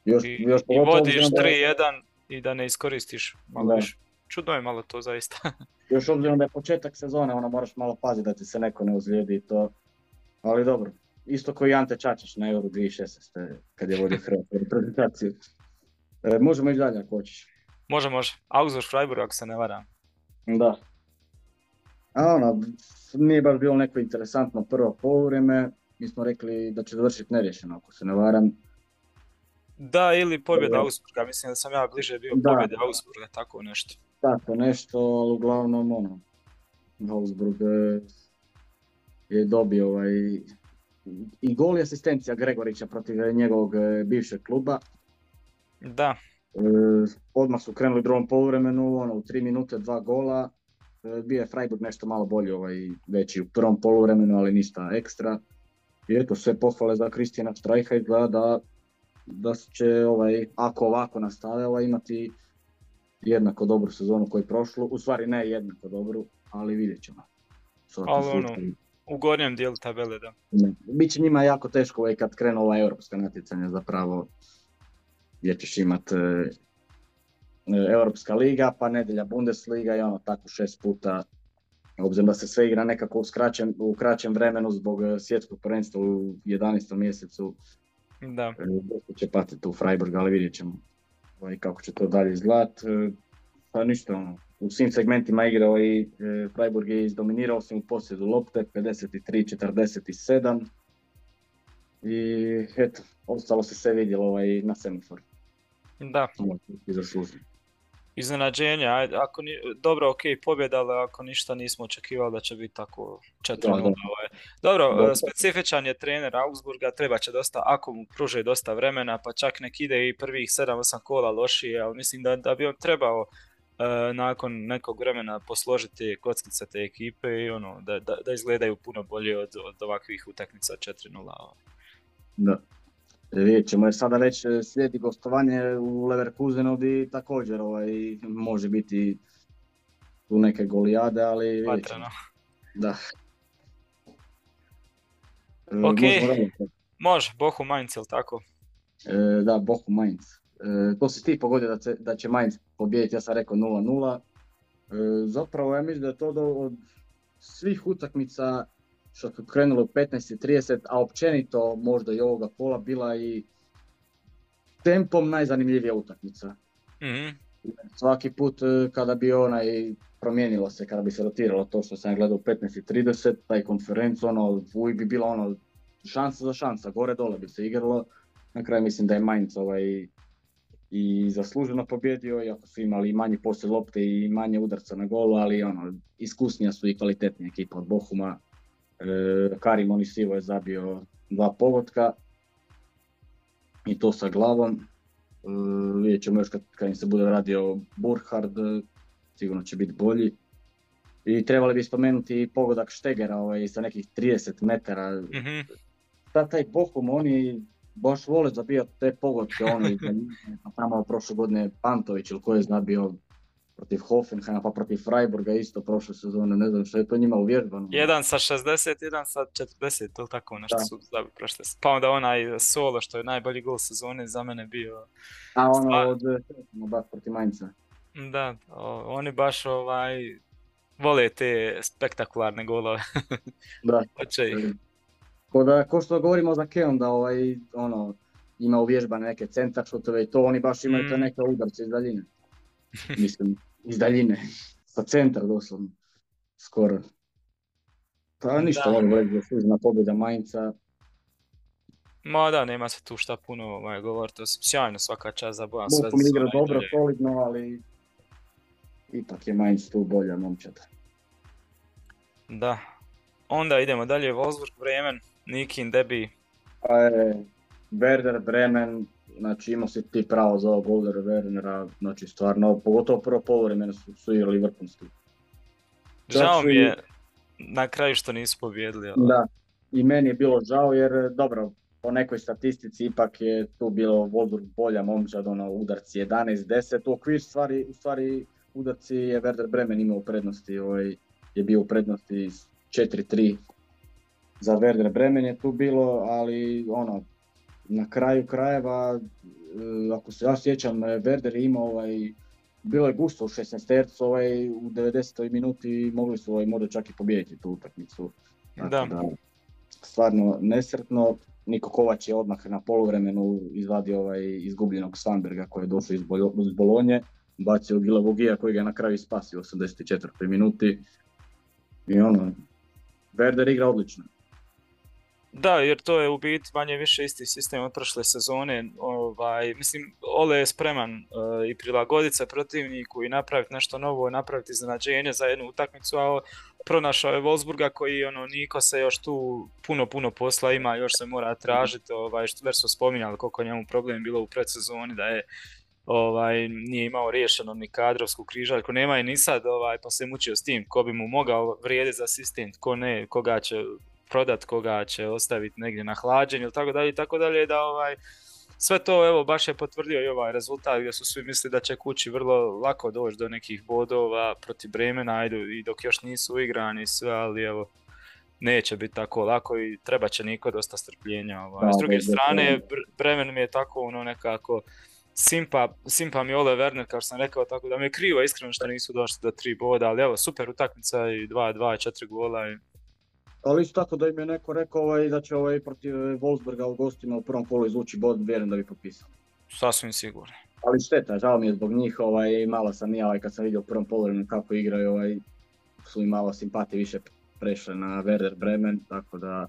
Još, I, još i vodiš 3-1 i da ne iskoristiš malo više. Čudno je malo to zaista. još obzirom da je početak sezone, ono moraš malo paziti da ti se neko ne ozlijedi i to. Ali dobro, isto koji Ante Čačić na Euro 2016. kad je vodio Hrvatsku reprezentaciju. E, možemo ići dalje ako hoćeš. Može, može. Augsburg Freiburg ako se ne varam. Da. A ono, nije baš bilo neko interesantno prvo poluvreme. Mi smo rekli da će završiti neriješeno ako se ne varam. Da, ili pobjeda Augsburga. Mislim da sam ja bliže bio da. pobjede Augsburga, tako nešto. Tako nešto, ali uglavnom ono, Augsburg je dobio ovaj, i gol i asistencija Gregorića protiv njegovog e, bivšeg kluba. Da. E, odmah su krenuli drugom poluvremenu, ono, u tri minute dva gola. E, bio je Freiburg nešto malo bolji ovaj, veći u prvom poluvremenu, ali ništa ekstra. I eto, sve pohvale za Kristijana Strajha izgleda da, da će, ovaj, ako ovako nastave, ovaj, imati jednako dobru sezonu koju je prošlo. U stvari ne jednako dobru, ali vidjet ćemo. Ali ono, u gornjem dijelu tabele, da. Biće njima jako teško ovaj, kad krenu ova europska natjecanja zapravo, jer ćeš imat e, e, Europska liga, pa nedjelja Bundesliga i ono tako šest puta, obzirom da se sve igra nekako u, skraćen, u kraćem vremenu zbog e, svjetskog prvenstva u 11. mjesecu. Da. Dosta će patiti u Freiburg, ali vidjet ćemo ovaj, kako će to dalje izgledat. Pa ništa, ono, u svim segmentima igrao i e, Freiburg je izdominirao sam u posjedu lopte, 53-47. I eto, ostalo se sve vidjelo ovaj, na semaforu. Da. Iznenađenje, ajde, ako ni, dobro, ok, pobjeda, ali ako ništa nismo očekivali da će biti tako 4 da, ovaj. Dobro, da. specifičan je trener Augsburga, treba će dosta, ako mu pruže dosta vremena, pa čak nek ide i prvih 7-8 kola lošije, ali mislim da, da bi on trebao uh, nakon nekog vremena posložiti kockice te ekipe i ono, da, da, da izgledaju puno bolje od, od ovakvih utakmica 4-0. Ovaj. Da. Vidjet ćemo jer sada već e, slijedi gostovanje u Leverkusenu gdje također ovaj, može biti tu neke golijade, ali Patrano. Da. E, ok, može, Bohu Mainz, ili tako? E, da, Bohu Mainz. E, to si ti pogodio da, će, da će Mainz pobijediti, ja sam rekao 0-0. E, zapravo ja mislim da je to do, od svih utakmica što su krenule u 15.30, a općenito možda i ovoga pola bila i tempom najzanimljivija utakmica. mm Svaki put e, kada bi onaj promijenilo se, kada bi se rotiralo to što sam gledao u 15.30, taj konferenc, ono, uvijek bi bila ono, šansa za šansa, gore dole bi se igralo. Na kraju mislim da je Mainz ovaj, i zasluženo pobjedio, iako su imali manji poslije lopte i manje udarca na golu, ali ono, iskusnija su i kvalitetnija ekipa od Bohuma. E, Karim Onisivo je zabio dva pogotka i to sa glavom. E, vidjet ćemo još kad, kad im se bude radio Burhard, sigurno će biti bolji. I trebali bi spomenuti pogodak Štegera ovaj, sa nekih 30 metara. mm taj Bohum, oni baš vole zabijati te pogodke, oni, tamo prošle godine Pantović ili ko je zabio protiv Hoffenheima, pa protiv Freiburga isto prošle sezone, ne znam što je to njima uvježbano. Jedan sa 60, jedan sa 40, ili tako nešto da. su zabili prošle Pa onda onaj solo što je najbolji gol sezone za mene bio. A ono Stva... od baš protiv Mainza. Da, o, oni baš ovaj vole te spektakularne golove. da. Hoće ih. Ko, da, ko što govorimo za Keon da ovaj, ono, ima uvježbane neke centar šutove i to, oni baš imaju mm. te neke udarce iz daljine. Mislim, iz daljine. Sa centra doslovno. Skoro. Pa ništa, Da. reći da je služna pobjeda Mainca. Ma da, nema se tu šta puno ovaj, govoriti, osim sjajno svaka čast za Bojan sve Bochum su igra dobro, solidno, ali ipak je Mainz tu bolja momčad. Da. Onda idemo dalje, Wolfsburg, Bremen, Nikin, Debi. Je Werder, Bremen, znači imao si ti pravo za ovog Oldera Wernera, znači stvarno, pogotovo prvo polovremena su, su igrali vrhunski. Žao mi je na kraju što nisu pobjedili. ovaj. Da, i meni je bilo žao jer dobro, po nekoj statistici ipak je tu bilo Wolfsburg bolja momčad, ono udarci 11-10, u okvir stvari, u stvari udarci je Werder Bremen imao u prednosti, ovaj, je bio u prednosti s 4-3 za Werder Bremen je tu bilo, ali ono, na kraju krajeva, e, ako se ja sjećam, e, Werder je imao ovaj, bilo je gusto u 16 tercu, ovaj, u 90. minuti mogli su ovaj, možda čak i pobijediti tu utakmicu. Tako Da. stvarno nesretno. Niko Kovač je odmah na poluvremenu izvadio ovaj izgubljenog Svanberga koji je došao iz, Bolo- iz Bolonje, bacio Gilavogija koji ga je na kraju spasio u 84. minuti. I ono, Werder igra odlično. Da, jer to je u biti manje više isti sistem od prošle sezone. Ovaj, mislim, Ole je spreman eh, i prilagoditi se protivniku i napraviti nešto novo, napraviti iznenađenje za jednu utakmicu, a pronašao je Wolfsburga koji ono, Niko se još tu puno, puno posla ima, još se mora tražiti, ovaj, što već su spominjali koliko je njemu problem bilo u predsezoni, da je ovaj, nije imao riješeno ni kadrovsku križaljku, nema je ni sad, ovaj, pa se mučio s tim, ko bi mu mogao vrijediti za asistent, ko ne, koga će prodat, koga će ostaviti negdje na hlađenju ili tako dalje i tako dalje, da ovaj, sve to evo baš je potvrdio i ovaj rezultat gdje su svi mislili da će kući vrlo lako doći do nekih bodova protiv Bremena ajde, i dok još nisu igrani sve, ali evo neće biti tako lako i treba će niko dosta strpljenja. Ovaj. Da, S druge strane, Bremen mi je tako ono nekako simpa, simpa mi Ole Werner kao što sam rekao, tako da mi je krivo iskreno što nisu došli do tri boda, ali evo super utakmica i 2-2 četiri gola i Ali isto tako da im je neko rekao ovaj, da će ovaj protiv Wolfsburga u gostima u prvom kolu izvući bod, vjerujem da bi potpisao. sasvim sigurno. Ali šteta, žao mi je zbog njih, ovaj, malo sam ja ovaj, kad sam vidio u prvom poluvremenu kako igraju, ovaj, su mi malo simpatije više prešle na Werder Bremen, tako da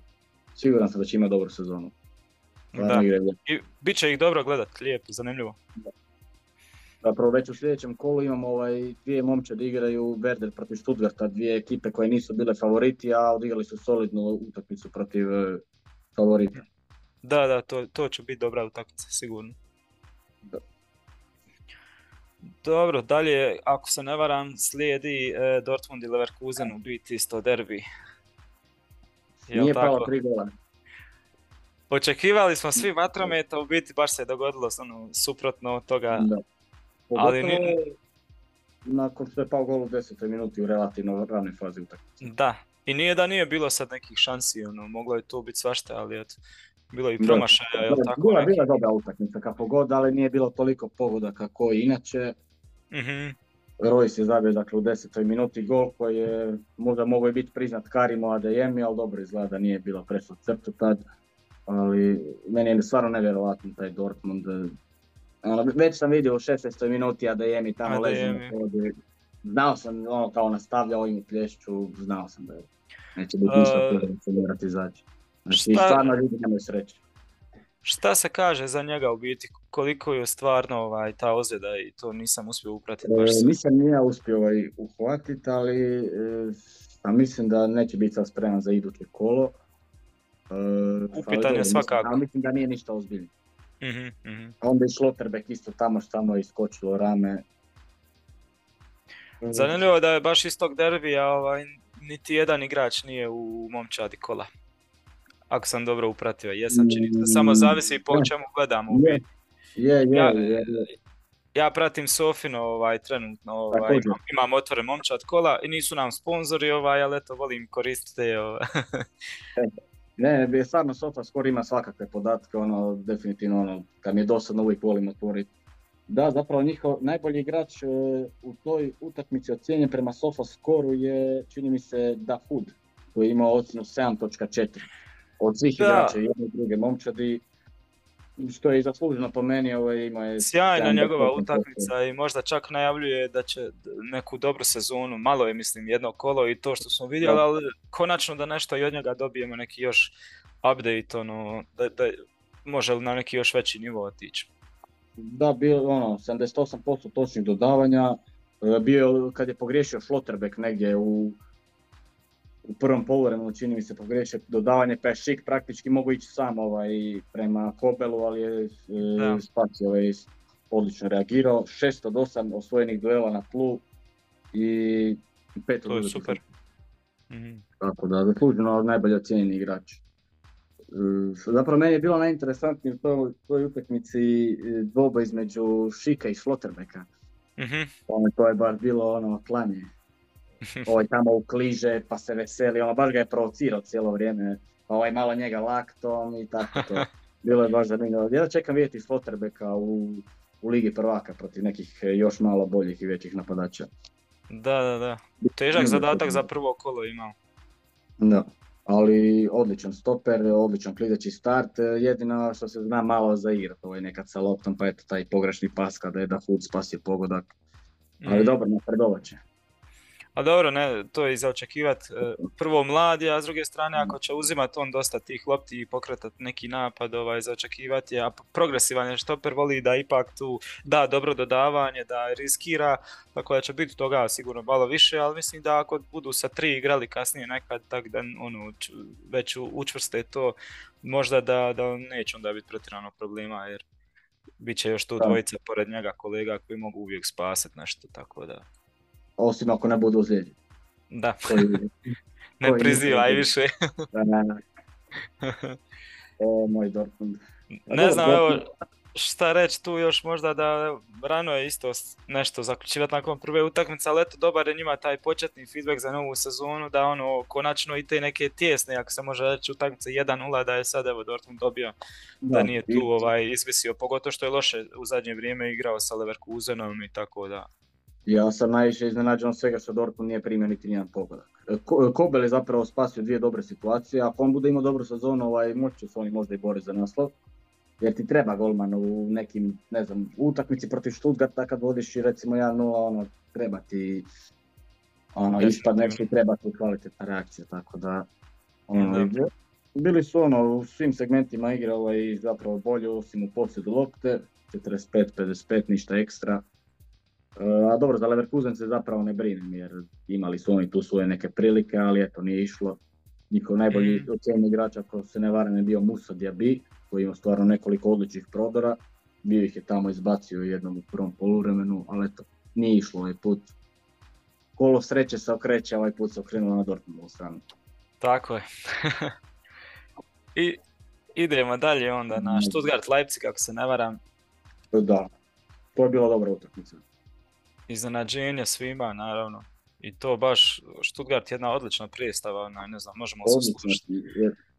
siguran sam da će imati dobru sezonu. Da. lijepo. I bit će ih dobro gledat, lijepo, zanimljivo. Zapravo već u sljedećem kolu imamo ovaj, dvije momčade igraju Werder protiv Stuttgarta, dvije ekipe koje nisu bile favoriti, a odigrali su solidnu utakmicu protiv eh, favorita. Da, da, to, to će biti dobra utakmica, sigurno. Da. Dobro, dalje, ako se ne varam, slijedi e, Dortmund i Leverkusen u biti isto derbi. Jel Nije palo tri gola. Očekivali smo svi vatrometa, u biti baš se dogodilo ono, suprotno od toga. Da. Ali Pogotovo ni- nakon što je pao gol u 10. minuti u relativno ranoj fazi utakmice. Da, i nije da nije bilo sad nekih šansi, ono, moglo je tu biti svašta, ali eto, bilo je i promašaja, jel tako? Bila, bila dobra utakmica kako god, ali nije bilo toliko pogodaka koji inače. Mhm, Royce je zabio dakle, u 10. minuti gol koji je možda mogao i biti priznat Karimo Adeyemi, ali dobro izgleda da nije bilo prešlo crtu tad. Ali meni je stvarno nevjerojatno taj Dortmund. Ono, već sam vidio u 16. minuti Adeyemi tamo leži na podu. Znao sam, ono kao nastavlja ovim plješću, znao sam da je- neće biti ništa E, uh, izaći. Znači, šta- stvarno ljudi nemaju sreće. Šta se kaže za njega u biti? Koliko je stvarno ovaj, ta ozljeda i to nisam uspio upratiti baš E, nisam ni ja uspio ovaj uhvatiti, ali e, a mislim da neće biti sad spreman za iduće kolo. E, Upitan je mislim- svakako. Mislim da nije ništa ozbiljno. Mhm, mhm. A onda i Schlotterbeck isto tamo što tamo je iskočilo rame. E, Zanimljivo je da je baš iz tog derbija ovaj, niti jedan igrač nije u momčadi kola. Ako sam dobro upratio, jesam čini se. Samo zavisi po čemu gledamo. Je, je, je, Ja- je, je. Ja pratim Sofino ovaj, trenutno, ovaj, imam, imam otvoren momčad kola i nisu nam sponzori, ovaj, ali eto volim koristiti ovaj. Ne, stvarno Sofa skoro ima svakakve podatke, ono, definitivno, ono, kad mi je dosadno uvijek volim otvoriti. Da, zapravo njihov najbolji igrač e, u toj utakmici ocijenjen prema Sofa skoru je, čini mi se, Dahoud, koji je imao ocjenu 7.4 od svih Da. igrača jedne i druge momčadi. Što je i zasluženo po meni, ovo ovaj, ima je... Sjajna njegova utakmica i možda čak najavljuje da će neku dobru sezonu, malo je mislim jedno kolo i to što smo vidjeli, ali konačno da nešto i od njega dobijemo neki još update, ono, da, da može li na neki još veći nivo otići. Da, bio ono, 78% točnih dodavanja, e, bio kad je pogriješio Flotterbeck negdje u u prvom poluvremenu čini mi se pogriješio dodavanje pa je Šik praktički mogu ići sam ovaj, prema Kobelu, ali je e, Spaci ovaj, odlično reagirao. 6 od 8 osvojenih duela na tlu i 5 od To je super. mm Tako da, zasluženo najbolje ocijenjeni igrač. E, zapravo meni je bilo najinteresantnije u toj, toj utakmici e, dvoba između Šika i Schlotterbecka. mm To je bar bilo ono klanje ovaj tamo ukliže pa se veseli, ono baš ga je provocirao cijelo vrijeme, pa ovaj malo njega laktom i tako to. Bilo je baš zanimljivo. Ja čekam vidjeti Slotterbeka u, u Ligi prvaka protiv nekih još malo boljih i većih napadača. Da, da, da. Težak zadatak za prvo kolo imao. Da, ali odličan stoper, odličan klizeći start. Jedino što se zna malo za igrat, ovaj nekad sa loptom, pa eto taj pogrešni pas kada je da Hood spasio pogodak. Ali mm. dobro, napredovat će. A dobro, ne, to je i za očekivat. E, prvo mladi, a s druge strane ako će uzimati on dosta tih lopti i pokretati neki napad, ovaj, za očekivati, a progresivan je. Štoper, voli da ipak tu da dobro dodavanje, da riskira, tako da će biti toga sigurno malo više, ali mislim da ako budu sa tri igrali kasnije nekad, tak da ono, već učvrste to, možda da, da neće onda biti pretjerano problema, jer bit će još tu dvojica pored njega kolega koji mogu uvijek spasiti nešto, tako da osim ako ne budu ozlijeđeni. Da, ne prizivaj više. da, da, O, moj Dortmund. Ne znam, evo, šta reći tu još možda da rano je isto nešto zaključivati nakon prve utakmice, ali eto dobar je njima taj početni feedback za novu sezonu, da ono konačno i te neke tjesne, ako se može reći utakmice 1-0 da je sad evo Dortmund dobio, da, nije tu ovaj izvisio, pogotovo što je loše u zadnje vrijeme igrao sa Leverkusenom i tako da. Ja sam najviše iznenađen od svega što Dortmund nije primio niti nijedan pogodak. E, Kobel je zapravo spasio dvije dobre situacije, ako on bude imao dobru sezonu, ovaj, moći će se oni možda i boriti za naslov. Jer ti treba golman u nekim, ne znam, utakmici protiv Stuttgarta kad vodiš i recimo 1-0, ono, treba ti ono, ispad nešto i treba ti kvalitetna reakcija, tako da, ono, bili su ono u svim segmentima igre ovaj, zapravo bolje osim u posjedu lopte, 45-55, ništa ekstra. A dobro, za Leverkusen se zapravo ne brinem jer imali su oni tu svoje neke prilike, ali eto nije išlo. Njihov najbolji mm. ocjenjen igrač, ako se ne varam, je bio Musa Diaby, koji ima stvarno nekoliko odličnih prodora. Bio ih je tamo izbacio jednom u prvom poluvremenu, ali eto, nije išlo ovaj put. Kolo sreće se okreće, ovaj put se okrenulo na Dortmundu stranu. Tako je. I idemo dalje onda na Stuttgart Leipzig, ako se ne varam. Da, to je bila dobra utakmica iznenađenje svima, naravno. I to baš, Stuttgart jedna odlična predstava, ne znam, možemo se slušati.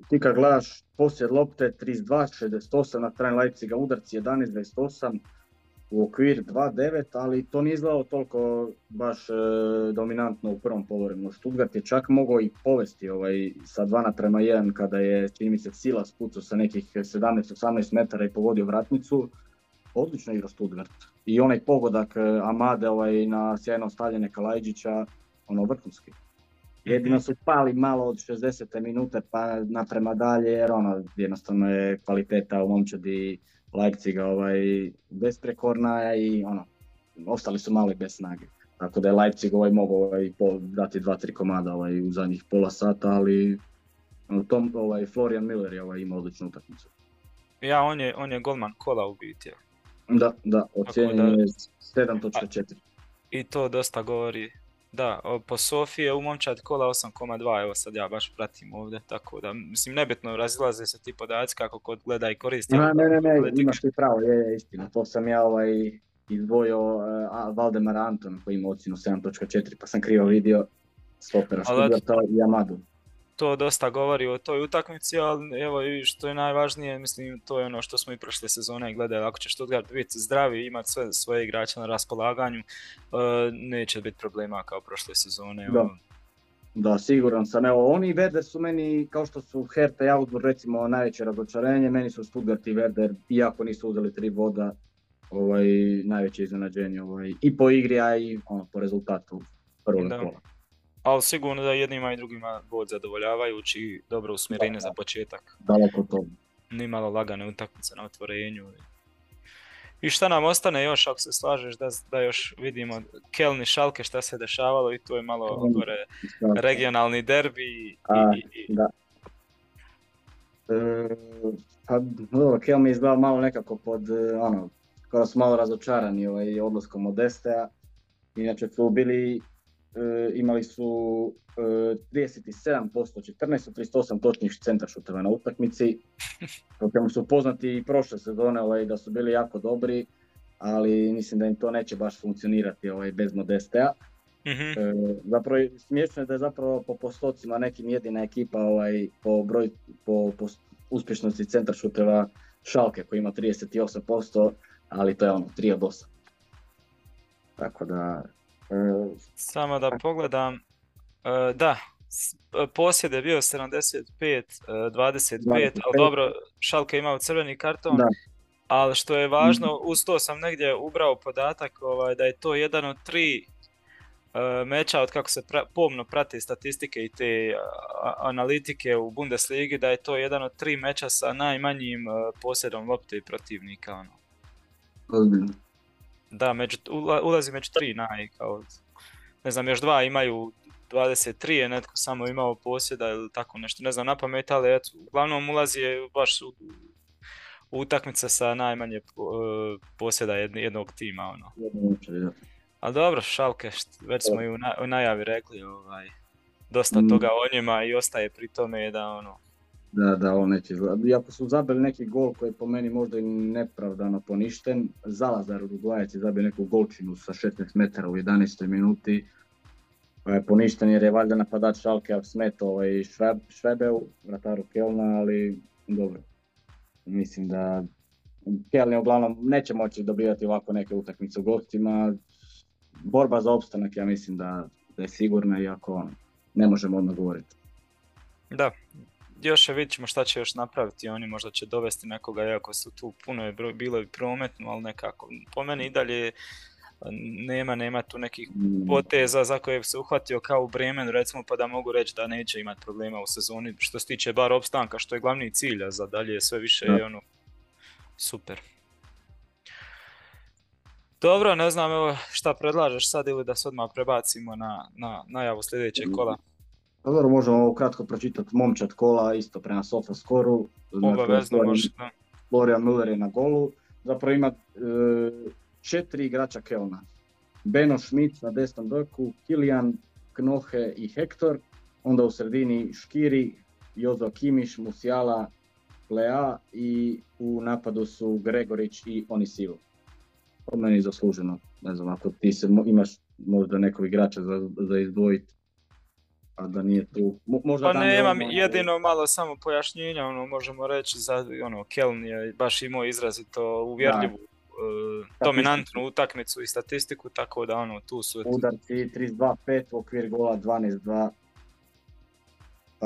Ti kad gledaš poslije lopte 32, 68, na strani Leipziga udarci 11, 28, u okvir 2-9, ali to nije izgledalo toliko baš e, dominantno u prvom polovremenu. Stuttgart je čak mogao i povesti ovaj, sa 2 naprema 1 kada je, čini mi se, Sila spucao sa nekih 17-18 metara i pogodio vratnicu. Odlično igra Stuttgart i onaj pogodak e, Amade ovaj, na sjajno stavljene Kalajđića, ono vrhunski. Jedino su pali malo od 60. minute pa naprema dalje jer ono jednostavno je kvaliteta u momčadi Leipziga ovaj, besprekorna i ono, ostali su mali bez snage. Tako da je Leipzig ovaj, mogao ovaj, dati dva, tri komada ovaj, u zadnjih pola sata, ali ono, tom, ovaj, Florian Miller je ovaj, imao odličnu utakmicu. Ja, on je, on je golman kola u biti. Da, da, ocjenjen je 7.4. I to dosta govori. Da, po Sofiji je u momčad kola 8.2, evo sad ja baš pratim ovdje, tako da, mislim, nebitno razilaze se ti podaci kako kod gleda i koristi. Ne, ne, ne, ne, imaš ti pravo, je, je istina, to sam ja ovaj izdvojio uh, Valdemar Anton koji ima ocjenu 7.4, pa sam krivo vidio stopera Stuttgarta i Amadu to dosta govori o toj utakmici, ali evo i što je najvažnije, mislim to je ono što smo i prošle sezone gledali, ako će Stuttgart biti zdravi i imati sve svoje igrače na raspolaganju, uh, neće biti problema kao prošle sezone. Da. Da, siguran sam. Evo, oni i Werder su meni, kao što su Hertha i Augsburg recimo najveće razočarenje, meni su Stuttgart i Werder, iako nisu uzeli tri voda, ovaj, najveće iznenađenje ovaj, i po igri, a i ono, po rezultatu prvog kola. Ali sigurno da jednima i drugima bod zadovoljavajući i dobro usmjerenje za početak. Daleko to. Nimalo lagane utakmice na otvorenju. I šta nam ostane još, ako se slažeš, da, da još vidimo Kelni Šalke šta se dešavalo i to je malo gore regionalni derbi. A, i, Da. E, pa dobro, Kel mi izgleda malo nekako pod, e, ono, skoro su malo razočarani ovaj, odlaskom od Estea. Inače su bili E, imali su 37%, 14 38 točnih centar šuteva na utakmici, po su poznati i prošle sezone ovaj, da su bili jako dobri, ali mislim da im to neće baš funkcionirati ovaj, bez Modestea. mm zapravo smiješno je da je zapravo po postocima nekim jedina ekipa ovaj, po, broj, po, po uspješnosti centar šuteva Šalke koji ima 38%, ali to je ono 3 od 8. Tako da samo da pogledam. E, da, e, posjed je bio 75, 25, e, ali dobro, Šalka imao crveni karton. Ali što je važno, mhm. uz to sam negdje ubrao podatak ovaj, da je to jedan od tri meča od kako se pomno prati statistike i te analitike u Bundesligi, da je to jedan od tri meča sa najmanjim posjedom lopte i protivnika. Ono. Da, među, ulazi među tri naj, kao, ne znam, još dva imaju 23 je netko samo imao posjeda ili tako nešto, ne znam na pamet, ali eto, uglavnom ulazi je baš u, utakmice sa najmanje posjeda jednog tima, ono. Ali dobro, šalke, već smo i u, najavi rekli, ovaj, dosta mm. toga o njima i ostaje pri tome da ono, da, da, on neće. Iako su zabili neki gol koji je po meni možda i nepravdano poništen, Zalazar Uruguajac je zabio neku golčinu sa 16 metara u 11. minuti. Pa poništen jer je valjda napadač Šalke smetao ovaj Švebeu, vrataru Kelna, ali dobro. Mislim da Kelni uglavnom neće moći dobivati ovako neke utakmice u gostima. Borba za opstanak ja mislim da, da je sigurna iako ono, ne možemo odmah govoriti. Da, još je vidit ćemo šta će još napraviti, oni možda će dovesti nekoga, iako su tu puno je bilo i prometno, ali nekako, po meni i dalje nema, nema tu nekih poteza za koje se uhvatio kao u Bremen, recimo, pa da mogu reći da neće imati problema u sezoni, što se tiče bar opstanka, što je glavni cilj, a za dalje sve više je ono, super. Dobro, ne znam evo šta predlažeš sad ili da se odmah prebacimo na, na najavu sljedećeg kola. Pa dobro, možemo kratko pročitati momčad kola, isto prema Sofa skoru. Obavezno možete. Florian Müller je na golu. Zapravo ima e, četiri igrača Kelna. Beno Schmidt na desnom doku, Kilian, Knohe i Hector. Onda u sredini Škiri, Jozo Kimiš, Musiala, Lea i u napadu su Gregorić i Onisivo. Od meni zasluženo. Ne znam, ako ti se imaš možda nekog igrača za, za izdvojiti a da nije tu. možda pa nemam jedino malo samo pojašnjenja, ono, možemo reći za ono, Keln je baš imao izrazito uvjerljivu uh, dominantnu utakmicu i statistiku, tako da ono, tu su... Udarci 32-5, okvir gola 12-2.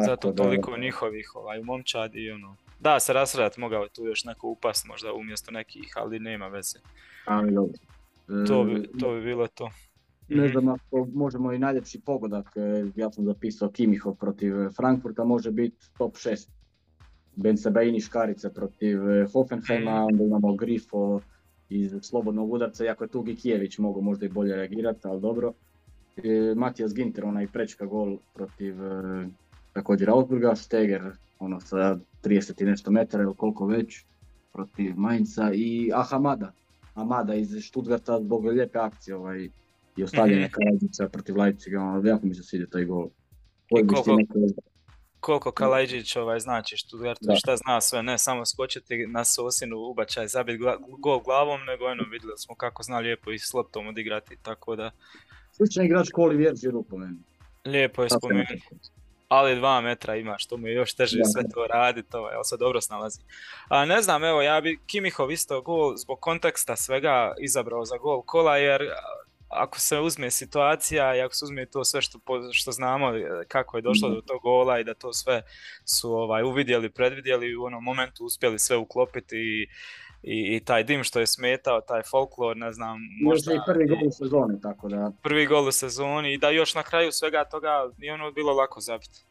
Zato toliko njihovih ovaj, u momčadi ono. Da, se rasrat mogao tu još neko upast možda umjesto nekih, ali nema veze. Ali To bi, e, to bi bilo to. Ne mhm. znam ako možemo i najljepši pogodak, e, ja sam zapisao Kimihov protiv Frankfurta, može biti top 6. Ben Sebaini Škarica protiv e, Hoffenheima, mhm. onda imamo Grifo iz slobodnog udarca, iako je tu Gikijević mogu možda i bolje reagirati, ali dobro. E, Matijas Ginter, onaj prečka gol protiv također Augsburga, Steger ono sa 30 i nešto metara ili koliko već protiv Mainza i Ahamada, Amada iz Stuttgarta zbog lijepe akcije ovaj, i ostavljanje mm-hmm. protiv Leipziga, ono, jako mi se sviđa taj gol. I koliko, koliko Kalajđić ovaj, znači Stuttgartu, šta zna sve, ne samo skočiti na sosinu, ubačaj, zabiti gol glavom, nego ono vidjeli smo kako zna lijepo i s loptom odigrati, tako da... Sličan igrač Koli Vjerđi po meni. Lijepo je spomenuti. Ali dva metra ima, što mu je još teže sve to raditi, ovaj, ali se dobro snalazi. A ne znam, evo, ja bi Kimihov isto gol zbog konteksta svega izabrao za gol kola, jer ako se uzme situacija i ako se uzme to sve što, što znamo e, kako je došlo do tog gola i da to sve su ovaj, uvidjeli, predvidjeli i u onom momentu uspjeli sve uklopiti i, i, i taj dim što je smetao, taj folklor, ne znam, možda... i prvi gol u sezoni, tako da... Prvi gol u sezoni i da još na kraju svega toga nije ono bilo lako zabiti.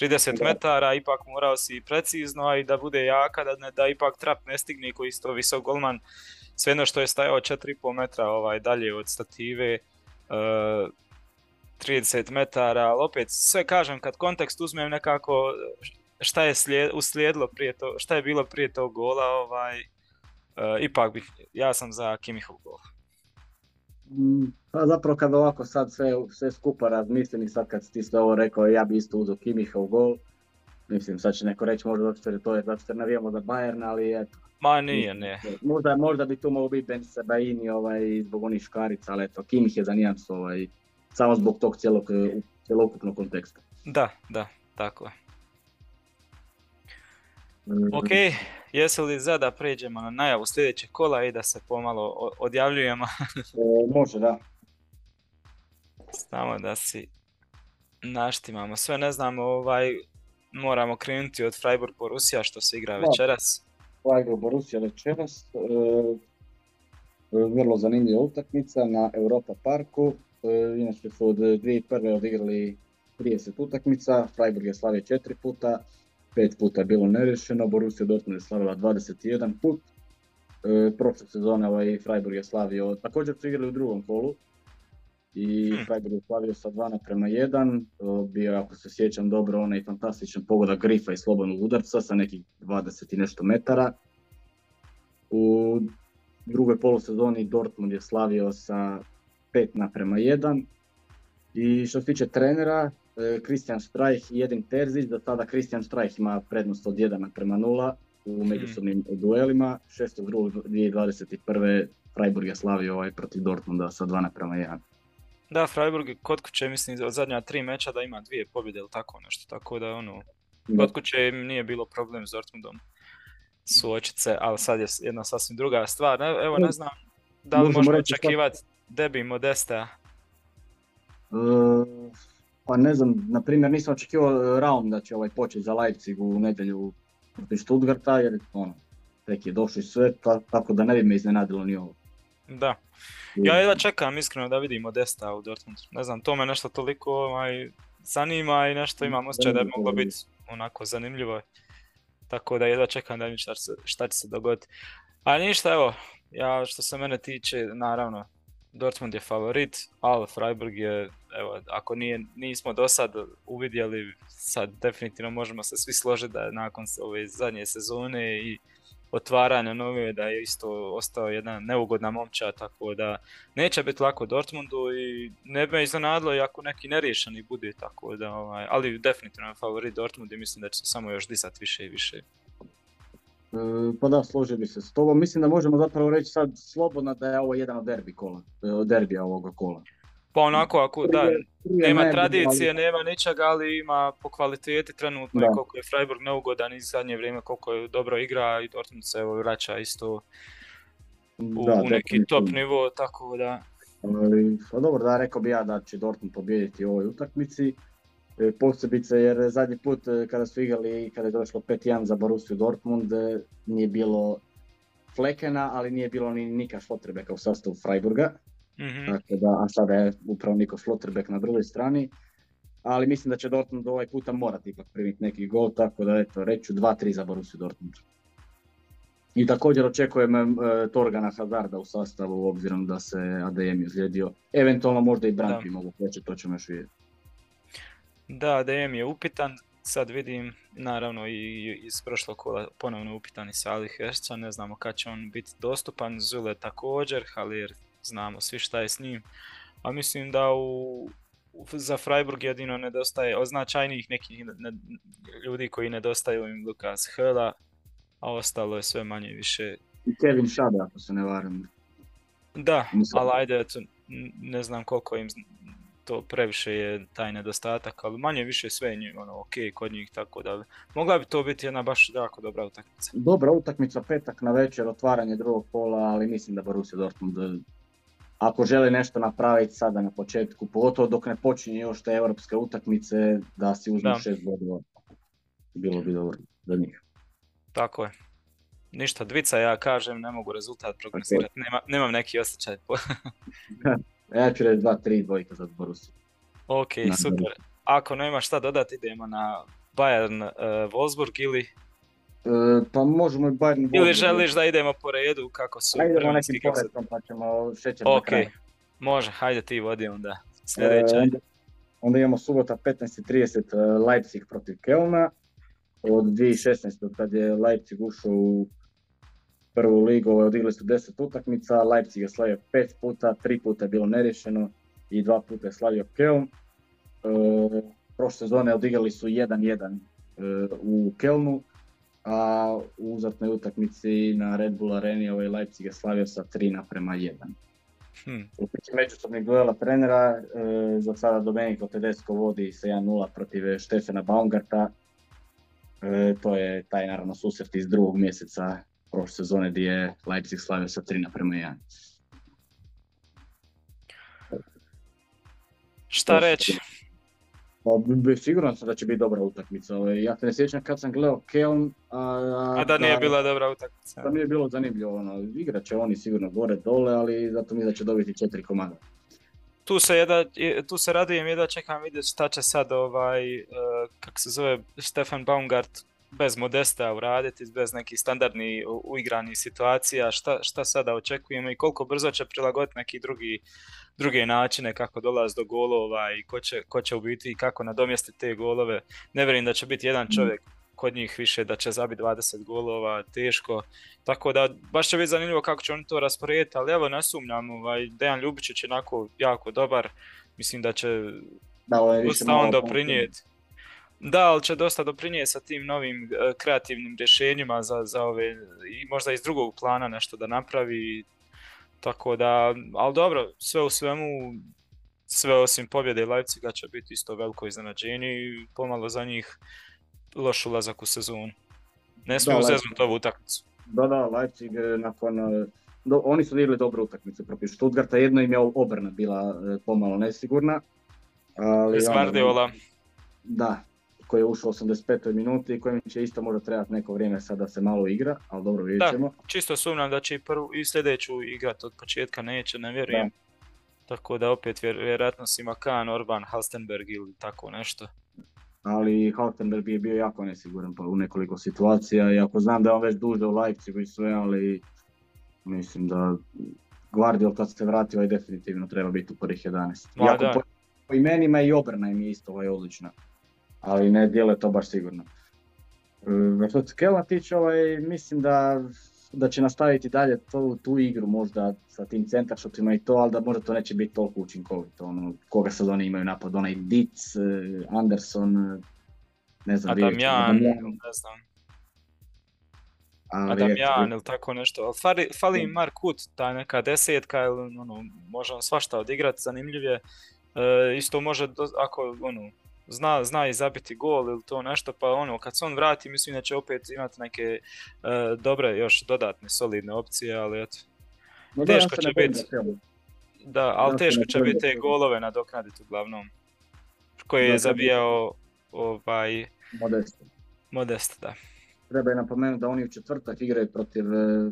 30 metara, ipak morao si precizno, a i da bude jaka, da, da ipak trap ne stigne koji isto visok golman svejedno što je stajao 4,5 metra ovaj, dalje od stative, uh, e, 30 metara, ali opet sve kažem kad kontekst uzmem nekako šta je slijed, uslijedilo prije to, šta je bilo prije tog gola, ovaj, uh, ipak bih, ja sam za Kimihov gol. Mm, pa zapravo kad ovako sad sve, sve skupa razmislim i sad kad si ti sve ovo rekao, ja bi isto uzeo Kimihov gol. Mislim, sad će neko reći možda zato to je zato što navijamo za Bayern, ali eto, Ma nije, ne. Možda, možda bi tu mogao biti Ben Sebaini ovaj, zbog onih škarica, ali eto, Kimih je za nijansu ovaj, samo zbog tog cijelog, cjelokupnog konteksta. Da, da, tako je. Mm. Ok, jesu li za da pređemo na najavu sljedećeg kola i da se pomalo odjavljujemo? e, može, da. Samo da si naštimamo sve, ne znam, ovaj, moramo krenuti od Freiburg Rusija što se igra večeras. Freiburg Borussia večeras. E, e, vrlo zanimljiva utakmica na Europa parku. E, inače su od 2001. odigrali 30 utakmica, Freiburg je slavio 4 puta, 5 puta je bilo nerešeno, Borussia Dortmund je slavila 21 put. Prošle sezone ovaj Freiburg je slavio, također su igrali u drugom kolu, i hmm. Freiburg je slavio sa 2 prema 1, bio ako se sjećam dobro onaj fantastičan pogodak Grifa i slobodnog udarca sa nekih 20 i nešto metara. U drugoj polusezoni Dortmund je slavio sa 5 naprema 1 i što se tiče trenera, Christian Streich i Edin Terzić, do tada Christian Streich ima prednost od 1 prema 0 u hmm. međusobnim duelima. 6.2.2021. Freiburg je slavio ovaj protiv Dortmunda sa 2 naprema 1. Da, Freiburg kod kuće mislim od zadnja tri meča da ima dvije pobjede ili tako nešto, tako da ono, kod kuće nije bilo problem s Dortmundom suočiti se, ali sad je jedna sasvim druga stvar. Evo ne znam, da li možemo očekivati debi Modesta? Uh, pa ne znam, na primjer nisam očekivao Raum da će ovaj početi za Leipzig u nedjelju protiv Stuttgarta jer ono, tek je došli sve, tako da ne bi me iznenadilo ni ovo. Da, ja jedva čekam iskreno da vidimo Desta u Dortmundu. Ne znam, to me nešto toliko ovaj, zanima i nešto imam osjećaj da je moglo biti onako zanimljivo. Tako da jedva čekam da vidim šta, šta će se dogoditi. A ništa, evo, ja što se mene tiče, naravno, Dortmund je favorit, ali Freiburg je, evo, ako nije, nismo do sad uvidjeli, sad definitivno možemo se svi složiti da nakon ove zadnje sezone i otvaranja nove, da je isto ostao jedna neugodna momča, tako da neće biti lako Dortmundu i ne bi me iznenadilo i ako neki neriješeni bude, tako da, ovaj, ali definitivno je favorit Dortmund i mislim da će se samo još disati više i više. E, pa da, složio bi se s tobom. Mislim da možemo zapravo reći sad slobodno da je ovo jedan od derbi kola, e, derbija ovoga kola. Pa onako, ako da, nema tradicije, nema ničega, ali ima po kvaliteti trenutno i koliko je Freiburg neugodan i zadnje vrijeme koliko je dobro igra i Dortmund se evo vraća isto u, da, neki top nivo, tako da... Pa dobro, da, rekao bi ja da će Dortmund pobijediti u ovoj utakmici. E, posebice jer zadnji put e, kada su igrali, kada je došlo 5-1 za Borussiju Dortmund, e, nije bilo Flekena, ali nije bilo ni Nika Šlotrebeka u sastavu Freiburga mm da, a sada je upravo Niko Slotterbeck na drugoj strani. Ali mislim da će Dortmund ovaj puta morati ipak primiti neki gol, tako da eto, reću 2-3 za Borussia Dortmund. I također očekujem e, Torgana Hazarda u sastavu, obzirom da se ADM izlijedio. Eventualno možda i Brandt bi mogu početi, to ćemo još vidjeti. Da, ADM je upitan, sad vidim, naravno i iz prošlog kola ponovno upitan i Salih Hešća, ne znamo kad će on biti dostupan, Zule također, Halir znamo svi šta je s njim. A mislim da u, za Freiburg jedino nedostaje od značajnijih nekih ljudi koji nedostaju im Lukas Hela, a ostalo je sve manje više. I Kevin Šada, ako se ne varam. Da, ali ajde, ne znam koliko im to previše je taj nedostatak, ali manje više sve je ono, ok kod njih, tako da mogla bi to biti jedna baš jako dobra utakmica. Dobra utakmica, petak na večer, otvaranje drugog pola, ali mislim da Borussia Dortmund ako žele nešto napraviti sada na početku, pogotovo dok ne počinje još te europske utakmice, da si uzme šest bodova. Bilo bi dobro za njih. Tako je. Ništa, dvica ja kažem, ne mogu rezultat prognozirati, Nema, nemam neki osjećaj. ja ću reći 2-3 dvojka za Borussia. Ok, super. Ako nema šta dodati, idemo na Bayern uh, Wolfsburg ili... Uh, pa možemo i Bayern Wolfsburg. Ili želiš da idemo po redu kako su... Ajde idemo nekim poredom pa ćemo šećer kraju. može, hajde ti vodi onda. Sljedeća. Uh, onda imamo subota 15.30 Leipzig protiv Kelna. Od 2016. kad je Leipzig ušao u prvu ligu, ovaj, odigli su 10 utakmica, Leipzig je slavio 5 puta, 3 puta je bilo nerješeno i 2 puta je slavio Keln. E, prošle sezone odigrali su 1-1 e, u Kelnu, a u uzatnoj utakmici na Red Bull Areni ovaj Leipzig je slavio sa 3 naprema 1. Hmm. U međusobnih duela trenera, e, za sada Domenico Tedesco vodi sa 1-0 protiv Štefana Baumgarta. E, to je taj naravno susret iz drugog mjeseca prošle sezone gdje je Leipzig slavio sa 3 naprema 1. Šta reći? Pa, sigurno sam da će biti dobra utakmica. Ovaj, ja se ne sjećam kad sam gledao Kelm, a, a da, nije bila dobra utakmica. Da nije bilo zanimljivo. Ono, igrat će oni sigurno gore dole, ali zato mi da će dobiti četiri komada. Tu se, jeda, tu se radujem i da čekam vidjeti šta će sad ovaj, uh, kako se zove, Stefan Baumgart bez modesta uraditi, bez nekih standardnih uigranih situacija, šta, šta sada očekujemo i koliko brzo će prilagoditi neki drugi, druge načine kako dolazi do golova i ko će, ko će u biti i kako nadomjestiti te golove. Ne vjerujem da će biti jedan mm. čovjek kod njih više da će zabiti 20 golova, teško. Tako da baš će biti zanimljivo kako će oni to rasporediti, ali evo ne sumnjam, ovaj, Dejan Ljubičić je onako jako dobar, mislim da će da, dosta on doprinijeti. Da, ali će dosta doprinijeti sa tim novim e, kreativnim rješenjima za, za ove, i možda iz drugog plana nešto da napravi. Tako da, ali dobro, sve u svemu, sve osim pobjede Leipziga će biti isto veliko iznenađenje i pomalo za njih loš ulazak u sezonu. Ne smiju zeznuti ovu utakmicu. Da, da, Leipzig e, nakon... E, do, oni su vidjeli dobru utakmicu protiv Stuttgarta, jedno im je obrna bila pomalo nesigurna. Ali, Bez Guardiola. Da, koji je ušao u 85. minuti i kojem će isto možda trebati neko vrijeme sad da se malo igra, ali dobro vidjet ćemo. Da, čisto sumnjam da će i, prvu, i sljedeću igrati od početka, neće, ne vjerujem. Tako da opet vjerojatno si Makan, Orban, Halstenberg ili tako nešto. Ali Halstenberg je bio jako nesiguran pa u nekoliko situacija i ako znam da je on već duže u Leipzigu i sve, ali mislim da Guardiol kad se vratio i definitivno treba biti u prvih 11. Ma, da. Po, po imenima i obrana im je isto ovaj odlična ali ne dijele to baš sigurno. E, što se Kelna tiče, ovaj, mislim da, da će nastaviti dalje to, tu igru možda sa tim centaršotima i to, ali da možda to neće biti toliko učinkovito. Ono, koga sad oni imaju napad, onaj Dic, e, Anderson, e, ne znam. Adamjan, ne znam. Adamjan ili tako nešto. Fali, fali im Mark Kut, ta neka desetka, ili ono, može on svašta odigrati, zanimljiv je. E, isto može, ako ono, zna, zna i zabiti gol ili to nešto, pa ono, kad se on vrati, mislim da će opet imati neke uh, dobre, još dodatne, solidne opcije, ali eto, no, teško će biti, da, ali teško će biti te golove nadoknaditi uglavnom, koje je zabijao ovaj... Modest. Modest, da. Treba je napomenuti da oni u četvrtak igraju protiv e,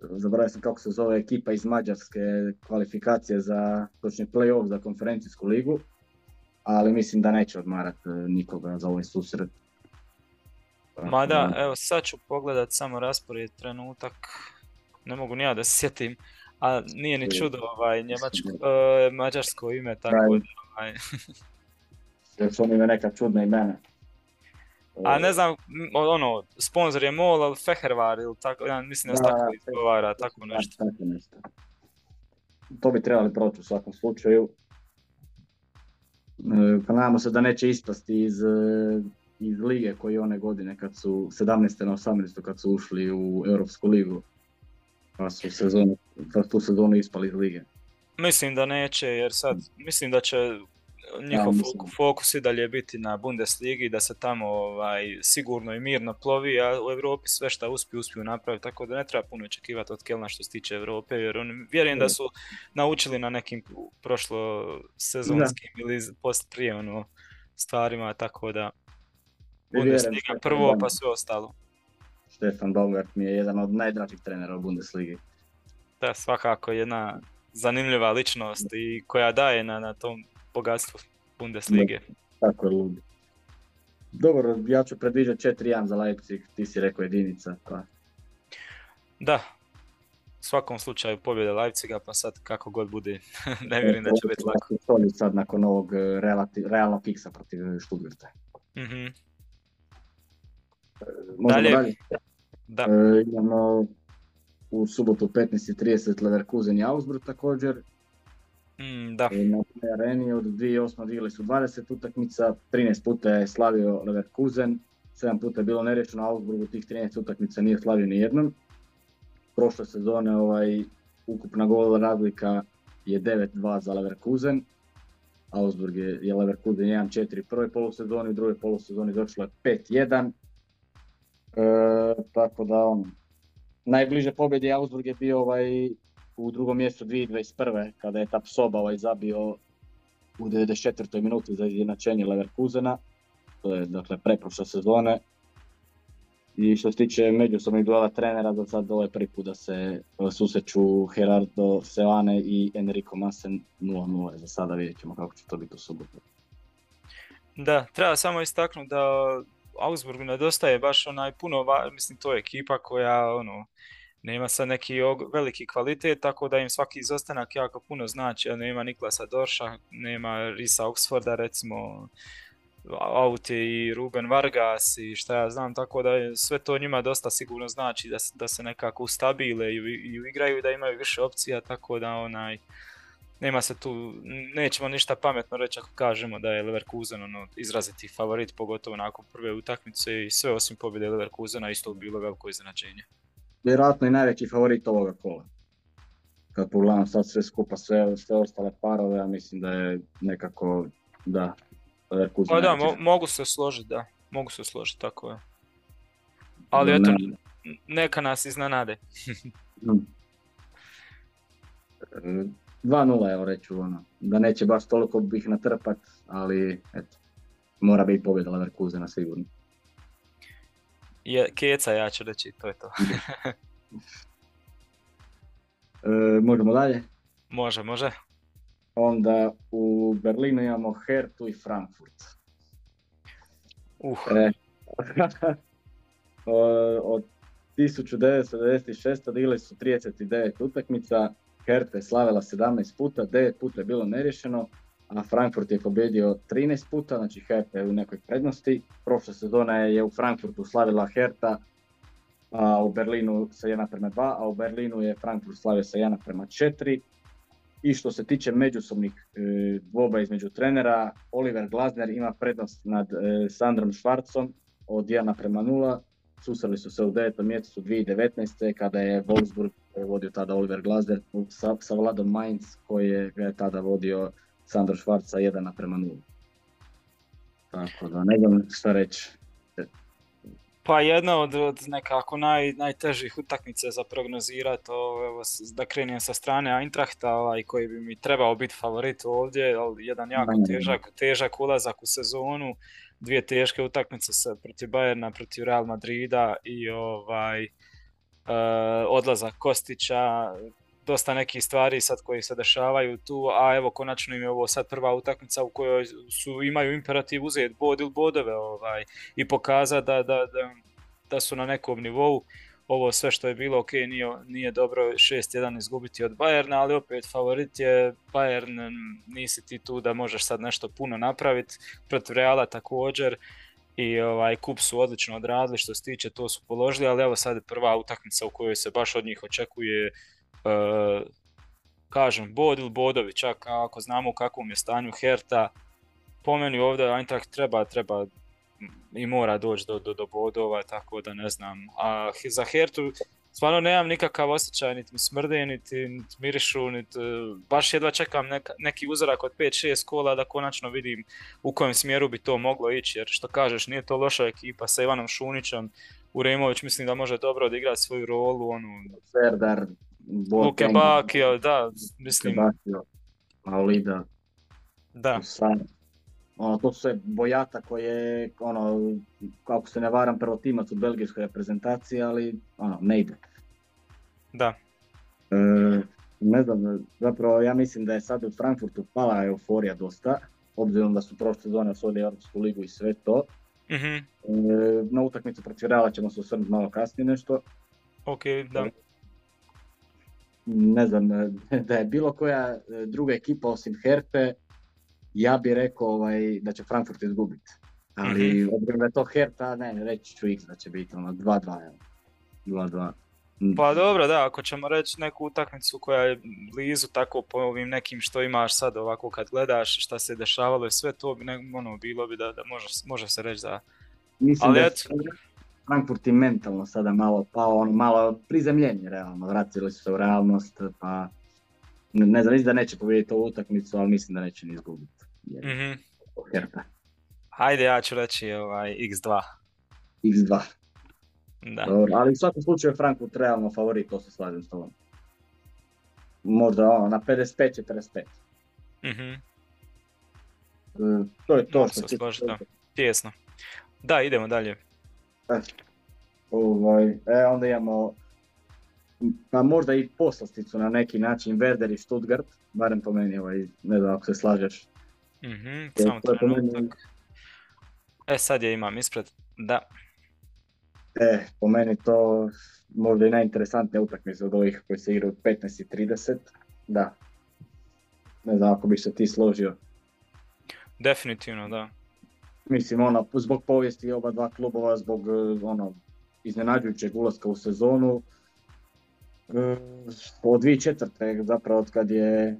zaboravio sam kako se zove ekipa iz Mađarske kvalifikacije za točni play-off za konferencijsku ligu ali mislim da neće odmarati e, nikoga za ovaj susret. Ma da, evo sad ću pogledat samo raspored trenutak, ne mogu ni ja da se sjetim, a nije ni čudo ovaj njemačko, uh, mađarsko ime, tako da ovaj... Jer su oni neka čudna imena. A ne znam, ono, sponsor je MOL, ali Fehervar ili tako, ja mislim da se tako izgovara, tako nešto. Tako nešto. To bi trebali proći u svakom slučaju. E, pa nadamo se da neće ispasti iz, e, iz lige koji one godine kad su 17. na 18. kad su ušli u Europsku ligu pa su sezonu, pa tu sezonu ispali iz lige. Mislim da neće jer sad, mislim da će njihov Ja, fokus i dalje biti na Bundesligi, da se tamo ovaj, sigurno i mirno plovi, a u Europi sve što uspiju, uspiju napraviti, tako da ne treba puno očekivati od Kelna što se tiče Europe, jer oni, vjerujem da su naučili na nekim prošlo sezonskim ili post prije ono, stvarima, tako da Bundesliga prvo, pa sve ostalo. Stefan Baumgart mi je jedan od najdražih trenera u Bundesligi. Da, svakako jedna zanimljiva ličnost i koja daje na, na tom bogatstvu Bundeslige. Tako je lud. Dobro, ja ću predviđati 4-1 za Leipzig, ti si rekao jedinica. Pa. Da, u svakom slučaju pobjeda Leipziga, pa sad kako god bude, ne vjerujem da će biti lako. Solid sad nakon ovog e, relati, realnog fiksa protiv Stuttgarta. Mhm, Možemo Dalje. dalje? Da, E, imamo u subotu u 15.30 Leverkusen i Augsburg također. Mm, da, E, Na toj areni od 2008. odigrali su 20 utakmica, 13 puta je slavio Leverkusen, 7 puta je bilo Augsburg u tih 13 utakmica nije slavio ni jednom. Prošle sezone ovaj, ukupna gol razlika je 9-2 za Leverkusen. Augsburg je, je Leverkusen 1-4 u prvoj polusezoni, u drugoj polusezoni došlo je 5-1. E, tako da ono, najbliže pobjedi Augsburg je bio ovaj u drugom mjestu 2021. kada je Soba ovaj zabio u 94. minuti za izjednačenje Leverkusena. To je dakle preprošle sezone. I što se tiče međusobnih duela trenera, za sad ovo je prvi put da se susreću Gerardo Seane i Enrico Massen 0-0. Za sada vidjet ćemo kako će to biti u subotu. da, treba samo istaknuti da Augsburgu nedostaje baš onaj puno, mislim to je ekipa koja ono, nema sad neki veliki kvalitet, tako da im svaki izostanak jako puno znači, nema Niklasa Dorša, nema Risa Oxforda recimo, je i Ruben Vargas i šta ja znam, tako da sve to njima dosta sigurno znači da, da se nekako ustabile i, i igraju da imaju više opcija, tako da onaj, nema se tu, nećemo ništa pametno reći ako kažemo da je Leverkusen ono, izraziti favorit, pogotovo nakon prve utakmice i sve osim pobjede Leverkusena isto bi bilo veliko iznenađenje. Vjerojatno i najveći favorit ovoga kola. Kad pogledam sad sve skupa, sve, sve ostale parove, ja mislim da je nekako, da, Leverkusen Pa da, mo- mogu se složiti, da, mogu se složiti, tako je. Ali eto, ne- neka nas iznenade. Mm. E, 2-0 evo reću ono, da neće baš toliko bih natrpat, ali eto, mora biti pobjeda Leverkusena sigurno. Je, keca, ja ću reći, to je to. E, možemo dalje? može, može. Onda u Berlinu imamo Hertu i Frankfurt. Uh, E, od 1996. odigrali su 39 utakmica, Hertha je slavila 17 puta, 9 puta je bilo neriješeno, a Frankfurt je pobjedio 13 puta, znači Hertha je u nekoj prednosti. Prošle sezone je u Frankfurtu slavila Hertha, a u Berlinu sa 1 prema 2, a u Berlinu je Frankfurt slavio sa 1 prema 4. I što se tiče međusobnih e, dvoba između trenera, Oliver Glasner ima prednost nad e, Sandrom Švarcom od 1 prema 0. Susreli su se u 9. mjesecu 2019. kada je Wolfsburg je vodio tada Oliver Glasner sa, Vladom Mainz koji je, je tada vodio Sandro Švarc sa 1 prema 0. Tako da ne znam šta reći. Pa jedna od, od nekako naj, najtežih utakmica za prognozirati, evo, da krenem sa strane Eintrachta, ovaj, koji bi mi trebao biti favorit ovdje, ali jedan jako težak, težak ulazak u sezonu, dvije teške utakmice sa, protiv Bayerna, protiv Real Madrida i ovaj, eh, odlazak Kostića, dosta nekih stvari sad koji se dešavaju tu, a evo konačno im je ovo sad prva utakmica u kojoj su imaju imperativ uzeti bod ili bodove ovaj, i pokazati da, da, da, da su na nekom nivou. Ovo sve što je bilo ok, nije, nije dobro 6-1 izgubiti od Bayerna, ali opet favorit je Bayern, nisi ti tu da možeš sad nešto puno napraviti, protiv Reala također i ovaj kup su odlično odradili što se tiče to su položili, ali evo sad prva utakmica u kojoj se baš od njih očekuje kažem bod ili bodovi čak ako znamo u kakvom je stanju Herta po meni ovdje Eintracht treba, treba i mora doći do, do, do bodova, tako da ne znam. A za Hertu stvarno nemam nikakav osjećaj, niti mi smrdi, niti, niti mirišu, niti, baš jedva čekam neki uzorak od 5-6 kola da konačno vidim u kojem smjeru bi to moglo ići, jer što kažeš, nije to loša ekipa sa Ivanom Šunićem, Uremović mislim da može dobro odigrati svoju rolu, onu... Serdar, Luke Bakio, da, mislim... Bakio, Paulida. Da. Ono, to su sve Bojata koji je, ono, kako se ne varam, prvotimac u belgijskoj reprezentaciji, ali ono, ne ide. Da. E, ne znam, zapravo ja mislim da je sad u Frankfurtu pala euforija dosta, obzirom da su prošle sezone osvojili Europsku ligu i sve to. mm E, na utakmicu protiv Reala ćemo se osvrnuti malo kasnije nešto. Ok, da. Ne znam, da je bilo koja druga ekipa osim Herpe, ja bih rekao ovaj, da će Frankfurt izgubiti. Ali mm obzirom da je to Hertha, ne, reći ću X da će biti ono 2-2. 2-2. Mm. Pa dobro, da, ako ćemo reći neku utakmicu koja je blizu tako po ovim nekim što imaš sad ovako kad gledaš šta se dešavalo i sve to bi ne, ono, bilo bi da, da može, može se reći da... Mislim Ali da et... Frankfurt je mentalno sada malo pao, ono malo prizemljenje realno, vratili su se u realnost, pa ne znam, da neće pobijediti ovu utakmicu, ali mislim da neće ni izgubiti. Mm-hmm. Hajde, ja ću reći ovaj, X2. X2. Da. Dobro, ali u svakom slučaju Frankfurt realno favorit, to se slažem s tobom. Možda ono, na 55 45. Mhm. E, to je to što će... Tijesno. Da, idemo dalje. E, ovaj, e, onda imamo pa možda i poslasticu na neki način Werder i Stuttgart, barem po meni, ovaj, ne znam ako se slažeš. Mhm, samo trenutak. E, sad je imam ispred, da. E, po meni to možda i najinteresantnija utakmica od ovih koji se igraju 15 i 30, da. Ne znam ako bi se ti složio. Definitivno, da. Mislim, ono, zbog povijesti oba dva klubova, zbog ono, iznenađujućeg ulaska u sezonu, od 2004. zapravo od kad je e,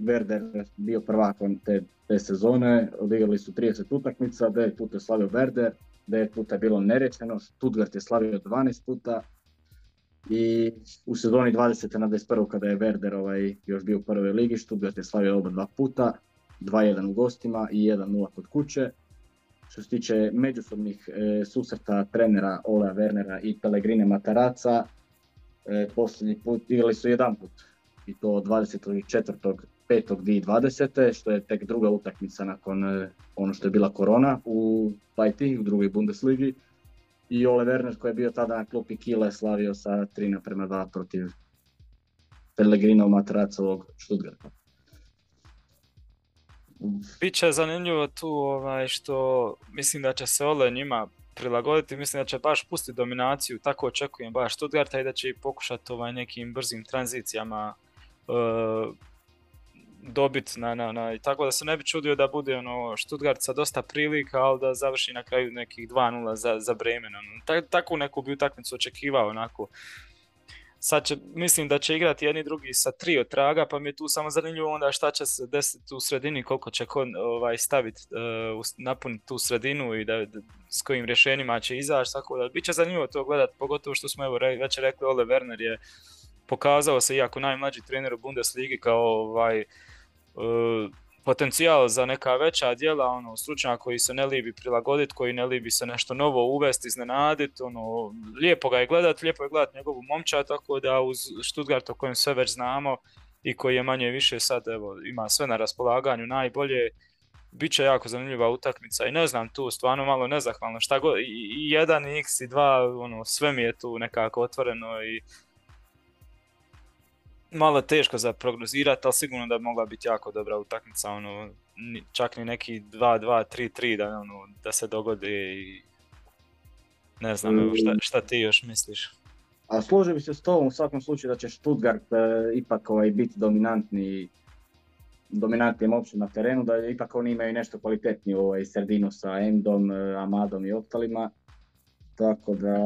Werder bio prvak te, te sezone, odigrali su 30 utakmica, 9 puta je slavio Werder, 9 puta je bilo nerečeno, Stuttgart je slavio 12 puta i u sezoni 20. na 21. kada je Werder ovaj, još bio u prvoj ligi, Stuttgart je slavio oba dva puta, 2-1 u gostima i 1-0 kod kuće. Što se tiče međusobnih e, susreta trenera Olea Wernera i Pellegrine Mataraca, E, posljednji put igrali su jedan put i to 24.5.2020. što je tek druga utakmica nakon e, ono što je bila korona u Pajti, u drugoj Bundesligi. I Ole Werner koji je bio tada na klupi Kile slavio sa 3 naprema 2 protiv Pellegrino Matracovog Stuttgarta. Biće zanimljivo tu ovaj, što mislim da će se Ole njima prilagoditi, mislim da će baš pustiti dominaciju, tako očekujem baš Stuttgarta i da će i pokušati ovaj nekim brzim tranzicijama uh, dobiti na, na, na, tako da se ne bi čudio da bude ono Stuttgart sa dosta prilika, ali da završi na kraju nekih 2-0 za, za Bremen. Ono. takvu neku bi utakmicu očekivao onako sad će, mislim da će igrati jedni drugi sa tri od traga, pa mi je tu samo zanimljivo onda šta će se desiti u sredini, koliko će ko ovaj, staviti, uh, napuniti tu sredinu i da, s kojim rješenjima će izaći, tako da bit će zanimljivo to gledati, pogotovo što smo evo već rekli, Ole Werner je pokazao se, iako najmlađi trener u Bundesligi, kao ovaj, uh, potencijal za neka veća djela, ono, stručnjak koji se ne libi prilagoditi, koji ne libi se nešto novo uvesti, iznenaditi, ono, lijepo ga je gledati, lijepo je gledati njegovu momča, tako da uz Stuttgart o kojem sve već znamo i koji je manje više sad, evo, ima sve na raspolaganju, najbolje, bit će jako zanimljiva utakmica i ne znam tu stvarno malo nezahvalno šta god, i, jedan x i dva, ono, sve mi je tu nekako otvoreno i malo teško za prognozirati, ali sigurno da bi mogla biti jako dobra utakmica, ono, čak ni neki 2-2, 3-3 da, ono, da se dogodi i ne znam, evo, šta, šta ti još misliš? A složio bi se s tobom u svakom slučaju da će Stuttgart e, ipak ovaj, biti dominantni dominantnim općim na terenu, da ipak oni imaju nešto kvalitetnije ovaj, sredinu sa Endom, e, Amadom i ostalima. Tako da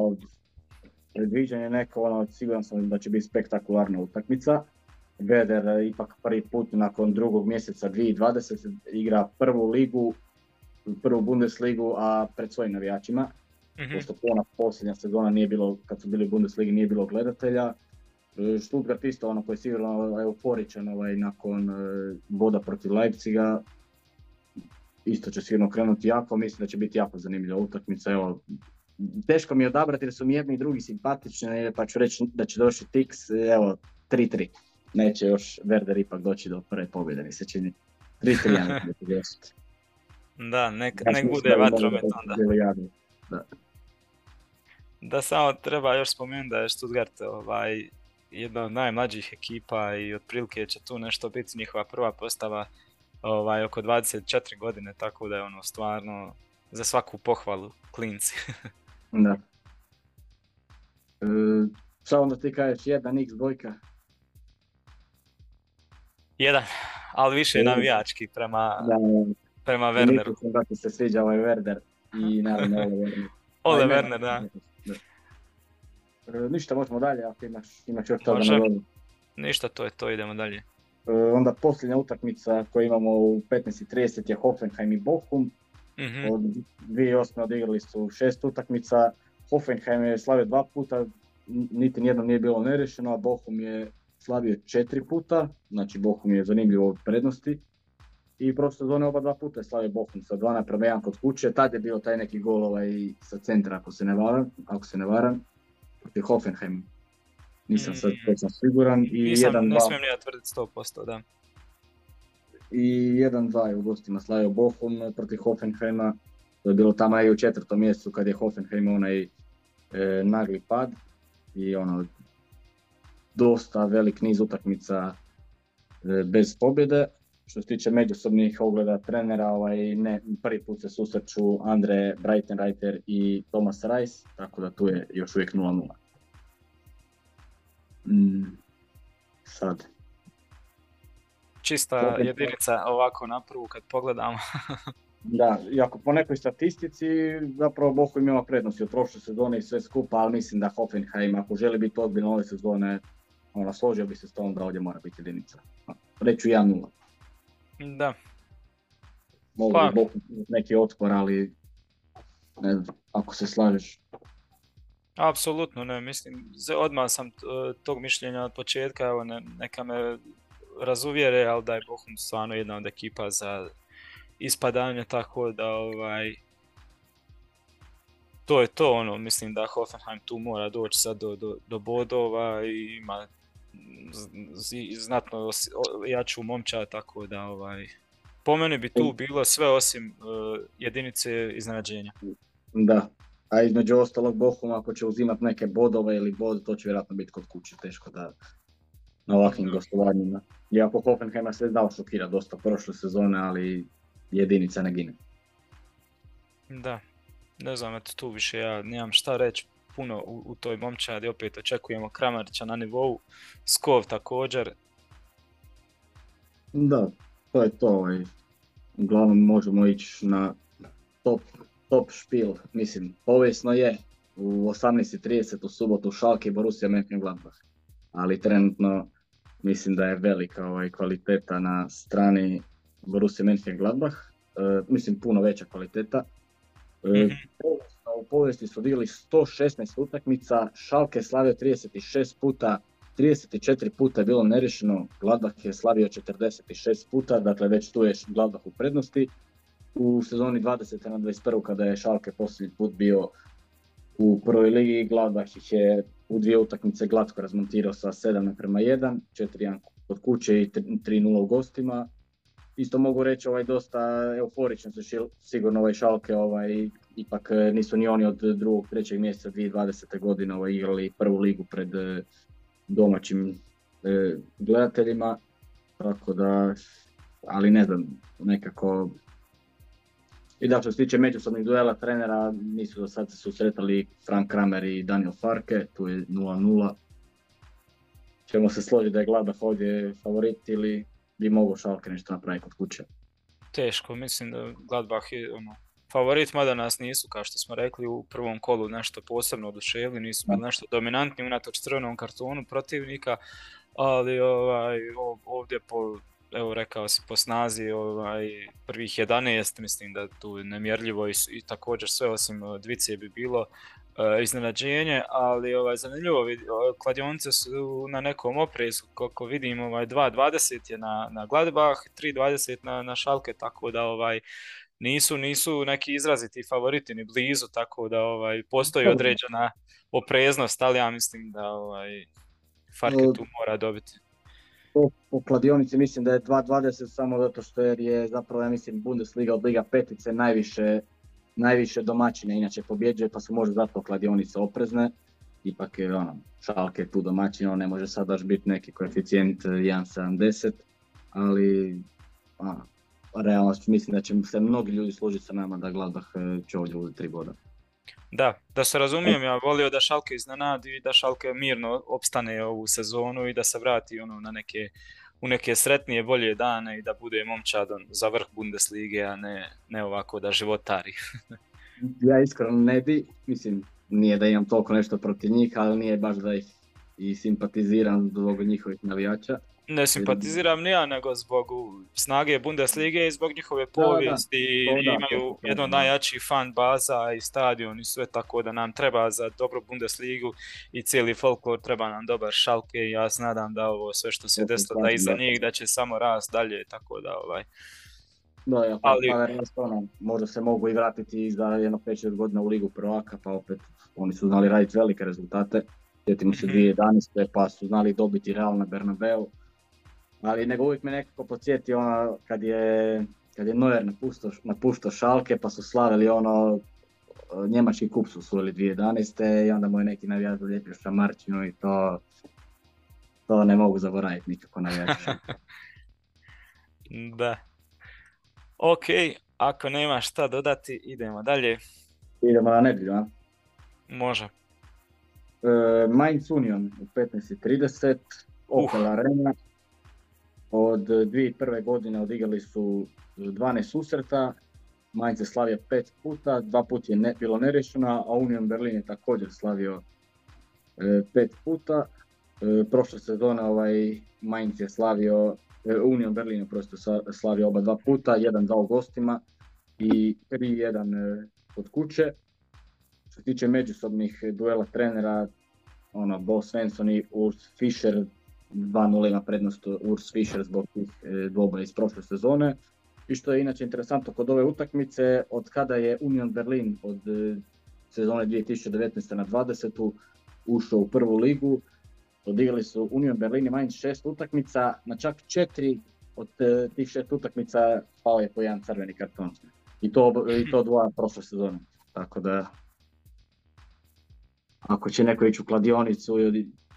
predviđanje neko, ono, siguran sam da će biti spektakularna utakmica. Werder ipak prvi put nakon drugog mjeseca 2020 igra prvu ligu, prvu Bundesligu, a pred svojim navijačima. mm pošto ona posljednja sezona nije bilo, kad su bili u Bundesligi nije bilo gledatelja. E, Stuttgart isto ono koji je sigurno euforičan ovaj, nakon e, boda protiv Leipziga. Isto će sigurno krenuti jako, mislim da će biti jako zanimljiva utakmica. Evo, teško mi je odabrati jer su mi jedni i drugi simpatični, pa ću reći da će doći Tix, evo, 3-3. Neće još Werder ipak doći do prve pobjede, mi se čini. 3-3 Da, nek, nek bude vatromet onda. Da. da, samo treba još spomenuti da je Stuttgart ovaj, jedna od najmlađih ekipa i otprilike će tu nešto biti njihova prva postava ovaj, oko 24 godine, tako da je ono stvarno za svaku pohvalu klinci. da. E, šta onda ti kažeš, jedan x dvojka? Jedan, ali više navijački prema, da, prema Werneru. Da ti se sviđa ovaj Werner i naravno Ole Werner. Ole Werner, da. E, ništa, možemo dalje ako imaš, imaš još toga na Ništa, to je to, idemo dalje. E, onda posljednja utakmica koju imamo u 15.30 je Hoffenheim i Bochum. Mm-hmm. Od 2008. odigrali su šest utakmica. Hoffenheim je slavio dva puta, niti nijednom nije bilo nerešeno, a Bochum je slavio četiri puta, znači Bochum je zanimljivo prednosti. I prošle sezone oba dva puta je slavio Bochum sa 2 naprema 1 kod kuće, tad je bio taj neki gol ovaj sa centra ako se ne varam, ako se ne varam, protiv Hoffenheim. Nisam sad mm. točno siguran. I Nisam, jedan, ne smijem ja tvrditi 100%, da. I 1-2 je u gostima slavio Bochum protiv Hoffenheima. To je bilo tamo i u četvrtom mjestu kad je Hoffenheim onaj e, nagli pad. I ono, dosta velik niz utakmica e, bez pobjede. Što se tiče međusobnih ogleda trenera, ovaj, ne, prvi put se susreću Andre Breitenreiter i Thomas Reis, tako da tu je još uvijek 0-0. Mm, sad. Čista jedinica ovako na prvu kad pogledamo. da, iako po nekoj statistici zapravo Bohu ima prednosti od prošle sezone i sve skupa, ali mislim da Hoffenheim ako želi biti ozbiljno ove sezone, ono, složio bi se s tom da ovdje mora biti jedinica. Reću 1-0. Da. Mogu pa. neki otpor, ali ne znam, ako se slažeš. Apsolutno ne, mislim, odmah sam tog mišljenja od početka, evo ne, neka me razuvjere, ali da je Bohum stvarno jedna od ekipa za ispadanje, tako da ovaj, to je to, ono, mislim da Hoffenheim tu mora doći sad do, do, do bodova i ima znatno jaču momča, tako da ovaj, po meni bi tu bilo sve osim uh, jedinice iznenađenja. Da, a između ostalog Bohum ako će uzimati neke bodove ili bod, to će vjerojatno biti kod kuće, teško da na ovakvim gostovanjima. Iako Hoffenheim se dao šokira dosta prošle sezone, ali jedinica ne gine. Da, ne znam, eto tu više ja nemam šta reći puno u, u toj momčadi, opet očekujemo Kramarića na nivou, Skov također. Da, to je to. Ovaj. Uglavnom možemo ići na top, top špil. Mislim, povijesno je u 18.30 u subotu Šalke i Borussia Mönchengladbach. Ali trenutno mislim da je velika ovaj, kvaliteta na strani Borussia Mönchengladbach. E, mislim puno veća kvaliteta. E, mm u povijesti su odigrali 116 utakmica, Šalke slavio 36 puta, 34 puta je bilo nerešeno, Gladbach je slavio 46 puta, dakle već tu je Gladbach u prednosti. U sezoni 20. na 21. kada je Šalke posljednji put bio u prvoj ligi, Gladbach ih je u dvije utakmice glatko razmontirao sa 7 prema 1, 4-1 kod kuće i 3-0 u gostima. Isto mogu reći ovaj dosta euforično su sigurno ovaj Šalke ovaj ipak e, nisu ni oni od drugog, trećeg mjeseca 2020. godine ovaj, igrali prvu ligu pred e, domaćim e, gledateljima, tako da, ali ne znam, nekako i da što se tiče međusobnih duela trenera, nisu do sad se susretali Frank Kramer i Daniel Farke, tu je 0-0. Ćemo se složiti da je Gladbach ovdje favorit ili bi mogao Šalke nešto napraviti kod kuće? Teško, mislim da Gladbach je ono, favorit, mada nas nisu, kao što smo rekli, u prvom kolu nešto posebno oduševili, nisu bili nešto dominantni unatoč crvenom kartonu protivnika, ali ovaj, ovdje po evo rekao si po snazi ovaj, prvih 11, mislim da tu nemjerljivo i, i također sve osim dvice bi bilo uh, iznenađenje, ali ovaj, zanimljivo, kladionice su na nekom oprezu, koliko vidim, ovaj, 2.20 je na, na Gladbach, 3.20 na, na Šalke, tako da ovaj, nisu, nisu neki izraziti favoriti ni blizu, tako da ovaj, postoji određena opreznost, ali ja mislim da ovaj, Farke tu mora dobiti. Po, po kladionici mislim da je 2.20 samo zato što jer je zapravo, ja mislim, Bundesliga od Liga petice najviše, najviše domaćine inače pobjeđuje, pa su možda zato kladionice oprezne. Ipak je ono, šalke tu domaćin, on ne može sad baš biti neki koeficijent 1.70, ali ono, realno mislim da će se mnogi ljudi složiti sa nama da Gladbach e, će ovdje uzeti tri boda. Da, da se razumijem, ja volio da Šalke iznenadi i da Šalke mirno opstane ovu sezonu i da se vrati ono na neke, u neke sretnije, bolje dane i da bude momčad za vrh Bundeslige, a ne, ne ovako da životari. ja iskreno ne bi, mislim, nije da imam toliko nešto protiv njih, ali nije baš da ih i simpatiziram zbog njihovih navijača ne simpatiziram ni ja, nego zbog snage Bundeslige i zbog njihove povijesti i imaju jedno od najjačih fan baza i stadion i sve tako da nam treba za dobru Bundesligu i cijeli folklor treba nam dobar šalke i ja se nadam da ovo sve što se desilo da iza njih da će samo rast dalje tako da ovaj. Da, ja, pa, ali... pa, ono, možda se mogu i vratiti i za jedno 5-6 godina u ligu prvaka, pa opet oni su znali raditi velike rezultate. Sjetimo se 2011. pa su znali dobiti Real na Bernabeu ali nego uvijek me nekako podsjeti ono kad je, kad je Neuer napuštao, napuštao šalke pa su slavili ono njemački kup su osvojili 2011. i onda mu je neki navijač zalijepio šamarčinu i to, to ne mogu zaboraviti nikako navijač. da. Ok, ako nema šta dodati, idemo dalje. Idemo na nedjelju, a? Može. E, Mainz Union u 15.30, Opel uh. Arena. Od 2001. godine odigrali su 12 susreta, Mainz je slavio pet puta, dva puta je ne, bilo nerešeno, a Union Berlin je također slavio e, pet puta. E, prošle sezone ovaj Mainz je slavio, e, Union Berlin je prosto slavio oba dva puta, jedan dao gostima i 3-1 e, od kuće. Što se tiče međusobnih duela trenera, ono, Bo Svensson i Urs Fischer 2-0 ima prednost Urs Fischer zbog tih e, dvoboja iz prošle sezone. I što je inače interesantno kod ove utakmice, od kada je Union Berlin od e, sezone 2019. na 20. ušao u prvu ligu, odigrali su Union Berlin i Mainz šest utakmica, na čak četiri od e, tih šest utakmica pao je po jedan crveni karton. I to, i to dva prošle sezone. Tako da ako će neko ići u kladionicu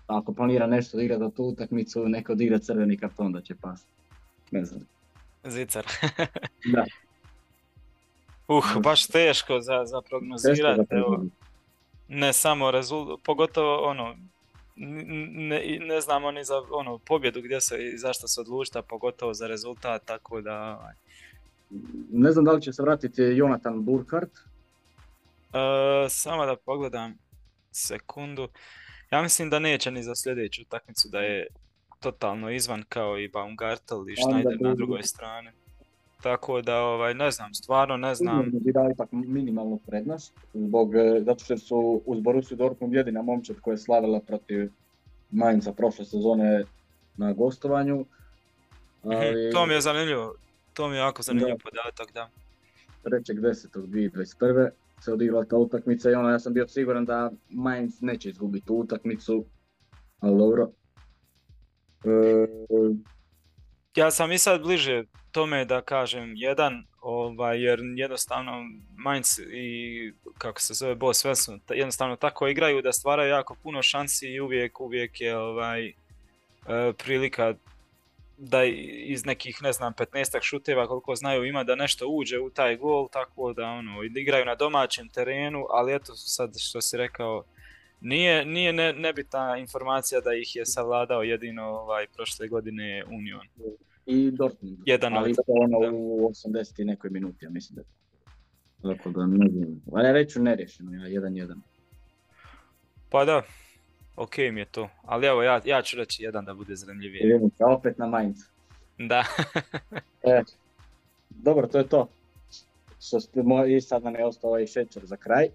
ako planira nešto da igra za tu utakmicu, neko odigra crveni karton da će pas. Ne znam. Zicar. da. Uh, baš teško za, za prognozirati. ne samo rezultat, pogotovo ono, ne, ne znamo ni za ono, pobjedu gdje se i zašto se odlučita, pogotovo za rezultat, tako da... Ovaj. Ne znam da li će se vratiti Jonathan Burkhardt. Uh, samo da pogledam sekundu. Ja mislim da neće ni za sljedeću utakmicu da je totalno izvan kao i Baumgartel i Schneider na drugoj strani. Tako da, ovaj, ne znam, stvarno ne znam. Bi dali ipak minimalnu prednost, zbog, e, zato što su uz Borussia Dortmund jedina momčad koja je slavila protiv Mainza prošle sezone na gostovanju. Mhm, ali... to mi je zanimljivo, to mi je jako zanimljiv podatak, da. 3.10.2021 se odigrala ta utakmica i ono, ja sam bio siguran da Mainz neće izgubiti tu utakmicu, ali dobro. E... Ja sam i sad bliže tome da kažem jedan, ovaj, jer jednostavno Mainz i kako se zove Boss Svensson jednostavno tako igraju da stvaraju jako puno šansi i uvijek, uvijek je ovaj, e, prilika da iz nekih, ne znam, 15 šuteva koliko znaju ima da nešto uđe u taj gol, tako da ono, igraju na domaćem terenu, ali eto sad što si rekao, nije, nije ne, nebitna informacija da ih je savladao jedino ovaj, prošle godine Union. I Dortmund, Jedan ali to ono u 80 nekoj minuti, ja mislim da Tako da ne znam, ali ja reću nerješeno, ja jedan jedan. Pa da, ok mi je to. Ali evo, ja, ja ću reći jedan da bude zanimljiviji. Idemo opet na Mainz. Da. e, dobro, to je to. Što ste, I sad nam je ostao ovaj šećer za kraj.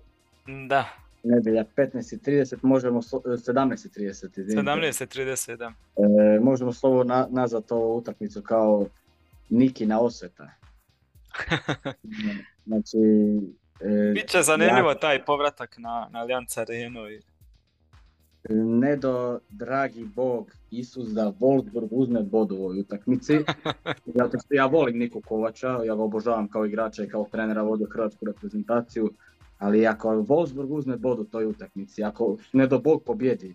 Da. Nedelja 15.30, možemo, 17.30. 17.30, da. E, možemo slovo na, nazvat ovu utakmicu kao Nikina osveta. znači... E, Biće zanimljivo taj povratak na, na Allianz Arenu. I... Nedo, dragi Bog, Isus da Wolfsburg uzme bod u ovoj utakmici. ja, ja volim Niku Kovača, ja ga obožavam kao igrača i kao trenera vodio hrvatsku reprezentaciju. Ali ako Wolfsburg uzme bod u toj utakmici, ako Nedo Bog pobjedi,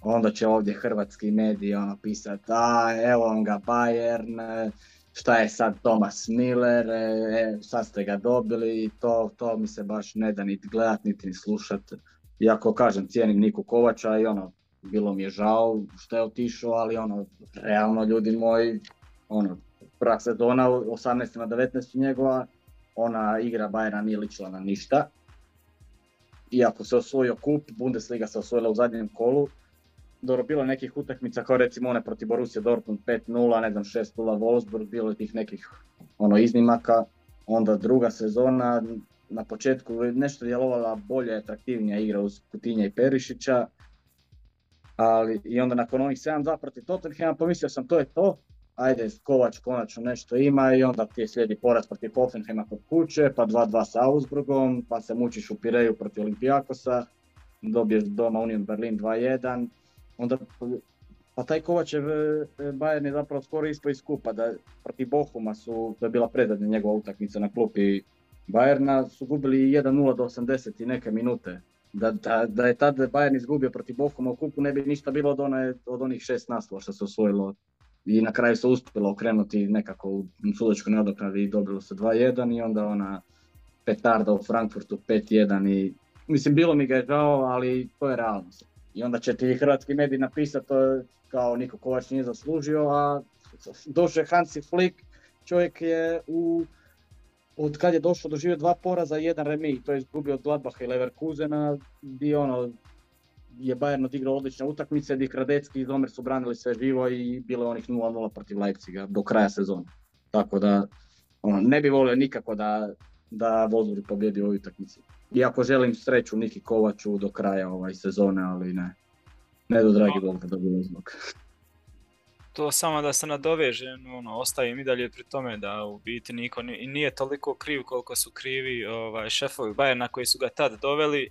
onda će ovdje hrvatski mediji ono pisati, a evo on ga Bayern, šta je sad Thomas Miller, e, e, sad ste ga dobili i to, to mi se baš ne da niti gledat niti ni slušat. Iako kažem, cijenim Niku Kovača i ono, bilo mi je žao što je otišao, ali ono, realno ljudi moji, ono, prva sezona 18. na 19. njegova, ona igra Bayern nije ličila na ništa. Iako se osvojio kup, Bundesliga se osvojila u zadnjem kolu, dobro, bilo nekih utakmica kao recimo one protiv Borussia Dortmund 5-0, ne znam 6-0 Wolfsburg, bilo je tih nekih ono iznimaka. Onda druga sezona, na početku nešto djelovala bolje, atraktivnija igra uz Kutinja i Perišića. Ali i onda nakon onih 7-2 protiv Tottenhama pomislio sam to je to, ajde Kovač konačno nešto ima i onda ti slijedi poraz protiv Hoffenheima kod kuće, pa 2-2 sa Augsburgom, pa se mučiš u Pireju protiv Olimpijakosa, dobiješ doma Union Berlin 2-1 onda pa taj Kovačev e, Bayern je zapravo skoro ispao iz kupa, da protiv Bohuma su, to je bila predzadnja njegova utakmica na klupi Bayerna, su gubili 1-0 do 80 i neke minute. Da, da, da je tad Bayern izgubio protiv Bohuma u kupu ne bi ništa bilo od, one, od onih šest naslova što se osvojilo i na kraju se uspjelo okrenuti nekako u sudačkoj nadoknadi i dobilo se 2-1 i onda ona petarda u Frankfurtu 5-1 i mislim bilo mi ga je žao, ali to je realnost. I onda će ti hrvatski mediji napisati to kao niko Kovač nije zaslužio, a došao je Hansi Flick, čovjek je u od kad je došao doživio dva poraza i jedan remi, to je izgubio od Gladbacha i Leverkusena, gdje ono, je Bayern odigrao odlične utakmice, gdje Kradecki i Zomer su branili sve živo i bilo onih 0-0 protiv Leipziga do kraja sezone. Tako da ono, ne bi volio nikako da, da Wolfsburg pobjedi u ovoj utakmici. Iako želim sreću Niki Kovaču do kraja ovaj sezone, ali ne. Ne do dragi Bog da dobije zbog. To samo da se nadovežem, ono, ostavim i dalje pri tome da u biti niko nije toliko kriv koliko su krivi ovaj, šefovi Bayerna koji su ga tad doveli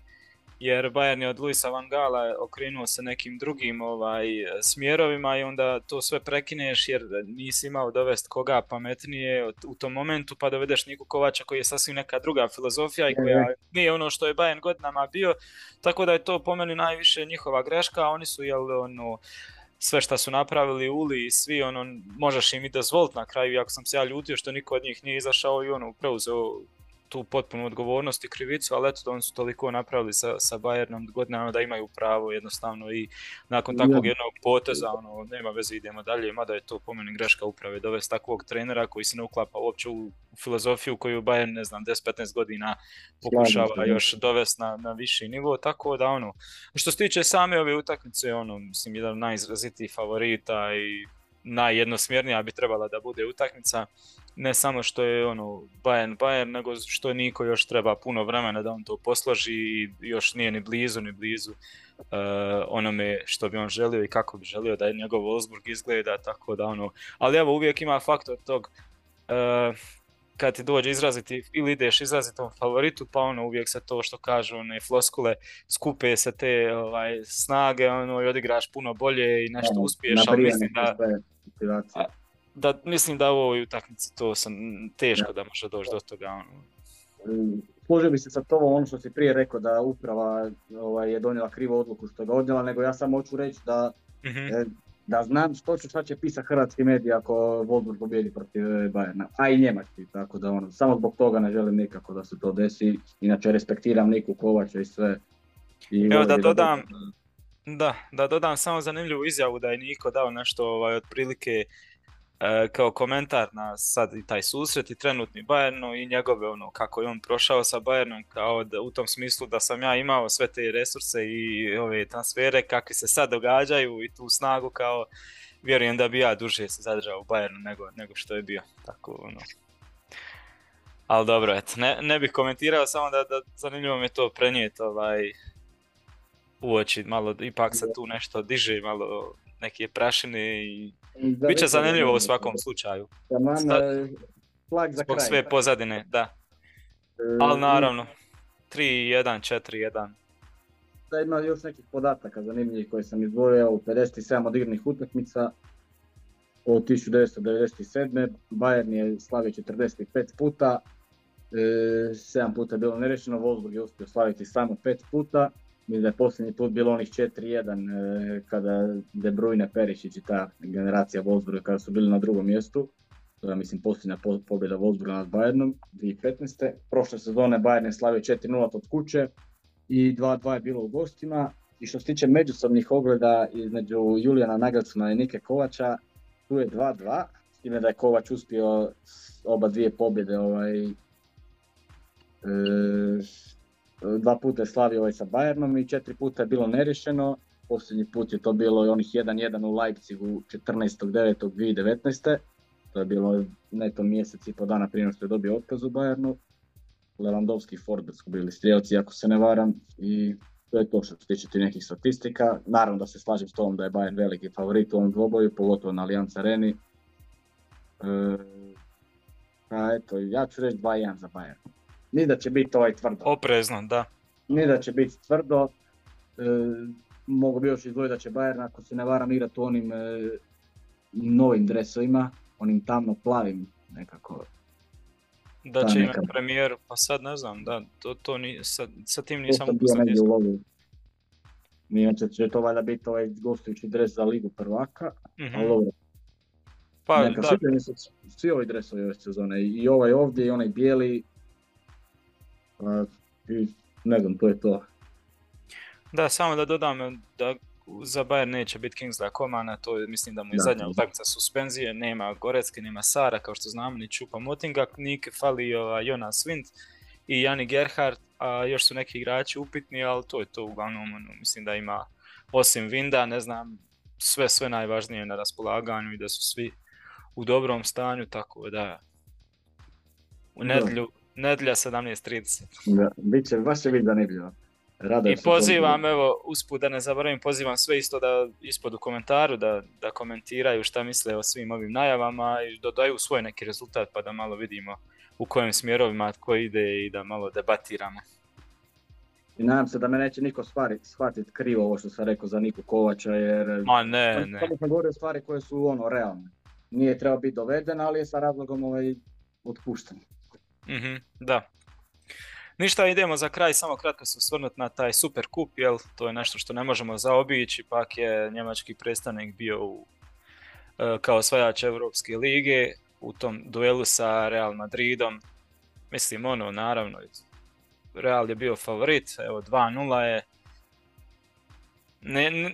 jer Bayern je od Luisa Van Gala okrenuo se nekim drugim ovaj, smjerovima i onda to sve prekineš jer nisi imao dovest koga pametnije u tom momentu pa dovedeš Niku Kovača koji je sasvim neka druga filozofija i koja nije ono što je Bayern godinama bio, tako da je to po meni najviše njihova greška, oni su jel ono sve što su napravili Uli i svi, ono, možeš im i dozvoliti na kraju, iako sam se ja ljutio što niko od njih nije izašao i ono, preuzeo tu potpunu odgovornost i krivicu, ali eto oni su toliko napravili sa, sa Bayernom godinama da imaju pravo jednostavno i nakon takvog jednog poteza, ono, nema veze, idemo dalje, mada je to po meni greška uprave dovesti takvog trenera koji se ne uklapa uopće u filozofiju koju Bayern, ne znam, 10-15 godina pokušava još dovesti na, na viši nivo, tako da ono, što se tiče same ove utakmice, ono, mislim, jedan najizrazitijih favorita i najjednosmjernija bi trebala da bude utakmica ne samo što je ono Bayern Bayern, nego što Niko još treba puno vremena da on to posloži i još nije ni blizu ni blizu uh, onome što bi on želio i kako bi želio da je njegov Wolfsburg izgleda, tako da ono, ali evo uvijek ima faktor tog uh, kad ti dođe izraziti ili ideš izrazitom favoritu, pa ono uvijek se to što kažu one floskule, skupe se te ovaj, snage ono, i odigraš puno bolje i nešto uspiješ, ali mislim da, da mislim da u ovoj utakmici to sam teško da može doći do toga. Ono. Složio bi se sa to ono što si prije rekao da uprava ovaj, je donijela krivu odluku što ga odnijela, nego ja samo hoću reći da, mm da znam što će, šta će pisati hrvatski mediji ako Wolfsburg pobjedi protiv Bayerna, a i njemački, tako da ono, samo zbog toga ne želim nikako da se to desi, inače respektiram Niku Kovača i sve. I Evo da dodam, da, da dodam samo zanimljivu izjavu da je Niko dao nešto ovaj, otprilike E, kao komentar na sad i taj susret i trenutni Bayernu i njegove ono kako je on prošao sa Bayernom kao da, u tom smislu da sam ja imao sve te resurse i ove transfere kakvi se sad događaju i tu snagu kao vjerujem da bi ja duže se zadržao u Bayernu nego, nego što je bio. Tako, ono. Ali dobro, eto, ne, ne bih komentirao, samo da, da zanimljivo mi to prenijeti ovaj, uoči, malo ipak se tu nešto diže, malo neke prašine i bit će zanimljivo u svakom slučaju. Sta... Zbog sve pozadine, da. E, Ali naravno, 3-1, 4-1. Da ima još nekih podataka zanimljivih koje sam izdvojio u 57 odigranih utakmica od 1997. Bayern je slavio 45 puta, 7 e, puta je bilo nerešeno, Wolfsburg je uspio slaviti samo 5 puta. Mislim da je posljednji put bilo onih 4-1 e, kada De Bruyne, Perišić i ta generacija Wolfsburga kada su bili na drugom mjestu. To mislim posljednja pobjeda Wolfsburga nad Bayernom 2015. Prošle sezone Bayern je slavio 4-0 od kuće i 2-2 je bilo u gostima. I što se tiče međusobnih ogleda između Julijana Nagelsmana i Nike Kovača, tu je 2-2, s time da je Kovač uspio oba dvije pobjede ovaj, E, dva puta je slavio ovaj sa Bayernom i četiri puta je bilo nerješeno. Posljednji put je to bilo onih 1-1 u Leipzigu 14.9.2019. To je bilo neto mjesec i po dana prije što je dobio otkaz u Bayernu. Lewandowski i Ford su bili strijelci, ako se ne varam. I to je to što se tiče nekih statistika. Naravno da se slažem s tom da je Bayern veliki favorit u ovom dvoboju, pogotovo na Allianz Areni. E, a eto, ja ću reći 2-1 za Bayern ni da će biti ovaj tvrdo. Oprezno, da. Ni da će biti tvrdo. E, mogu bi još izdvojiti da će Bayern, ako se ne varam, igrati u onim e, novim dresovima, onim tamno plavim nekako. Da će neka... imati premijeru, pa sad ne znam, da, to, to ni, sa, sa tim nisam upoznat. Inače će to valjda biti ovaj gostujući dres za ligu prvaka, mm-hmm. ali dobro. Pa, Neka, da. Svi, svi ovi dresovi ove sezone, i ovaj ovdje i onaj bijeli, i ne znam, to je to. Da, samo da dodam da za Bayern neće biti Kingsley Komana, to je, mislim da mu je da, zadnja utakmica suspenzije, nema Gorecki, nema Sara, kao što znamo, ni Čupa Motinga, Nik fali ova, Jonas Wind i Jani Gerhardt, a još su neki igrači upitni, ali to je to uglavnom, ono, mislim da ima osim Vinda, ne znam, sve sve najvažnije na raspolaganju i da su svi u dobrom stanju, tako da u nedlju Nedjelja 17.30. Da, bit će, baš će biti zanimljivo. Rado I pozivam, evo, usput da ne zaboravim, pozivam sve isto da ispod u komentaru da, da komentiraju šta misle o svim ovim najavama i dodaju svoj neki rezultat pa da malo vidimo u kojim smjerovima tko ide i da malo debatiramo. I nadam se da me neće niko shvatiti krivo ovo što sam rekao za Niku Kovača jer... Ma ne, ne. Samo sam govorio stvari koje su ono realne. Nije trebao biti doveden, ali je sa razlogom ovaj otpušten. Mhm, da. Ništa, idemo za kraj, samo kratko se osvrnuti na taj super kup, jel, to je nešto što ne možemo zaobići, pak je njemački predstavnik bio u, e, kao osvajač Europske lige u tom duelu sa Real Madridom. Mislim, ono, naravno, Real je bio favorit, evo 2-0 je. Ne, ne,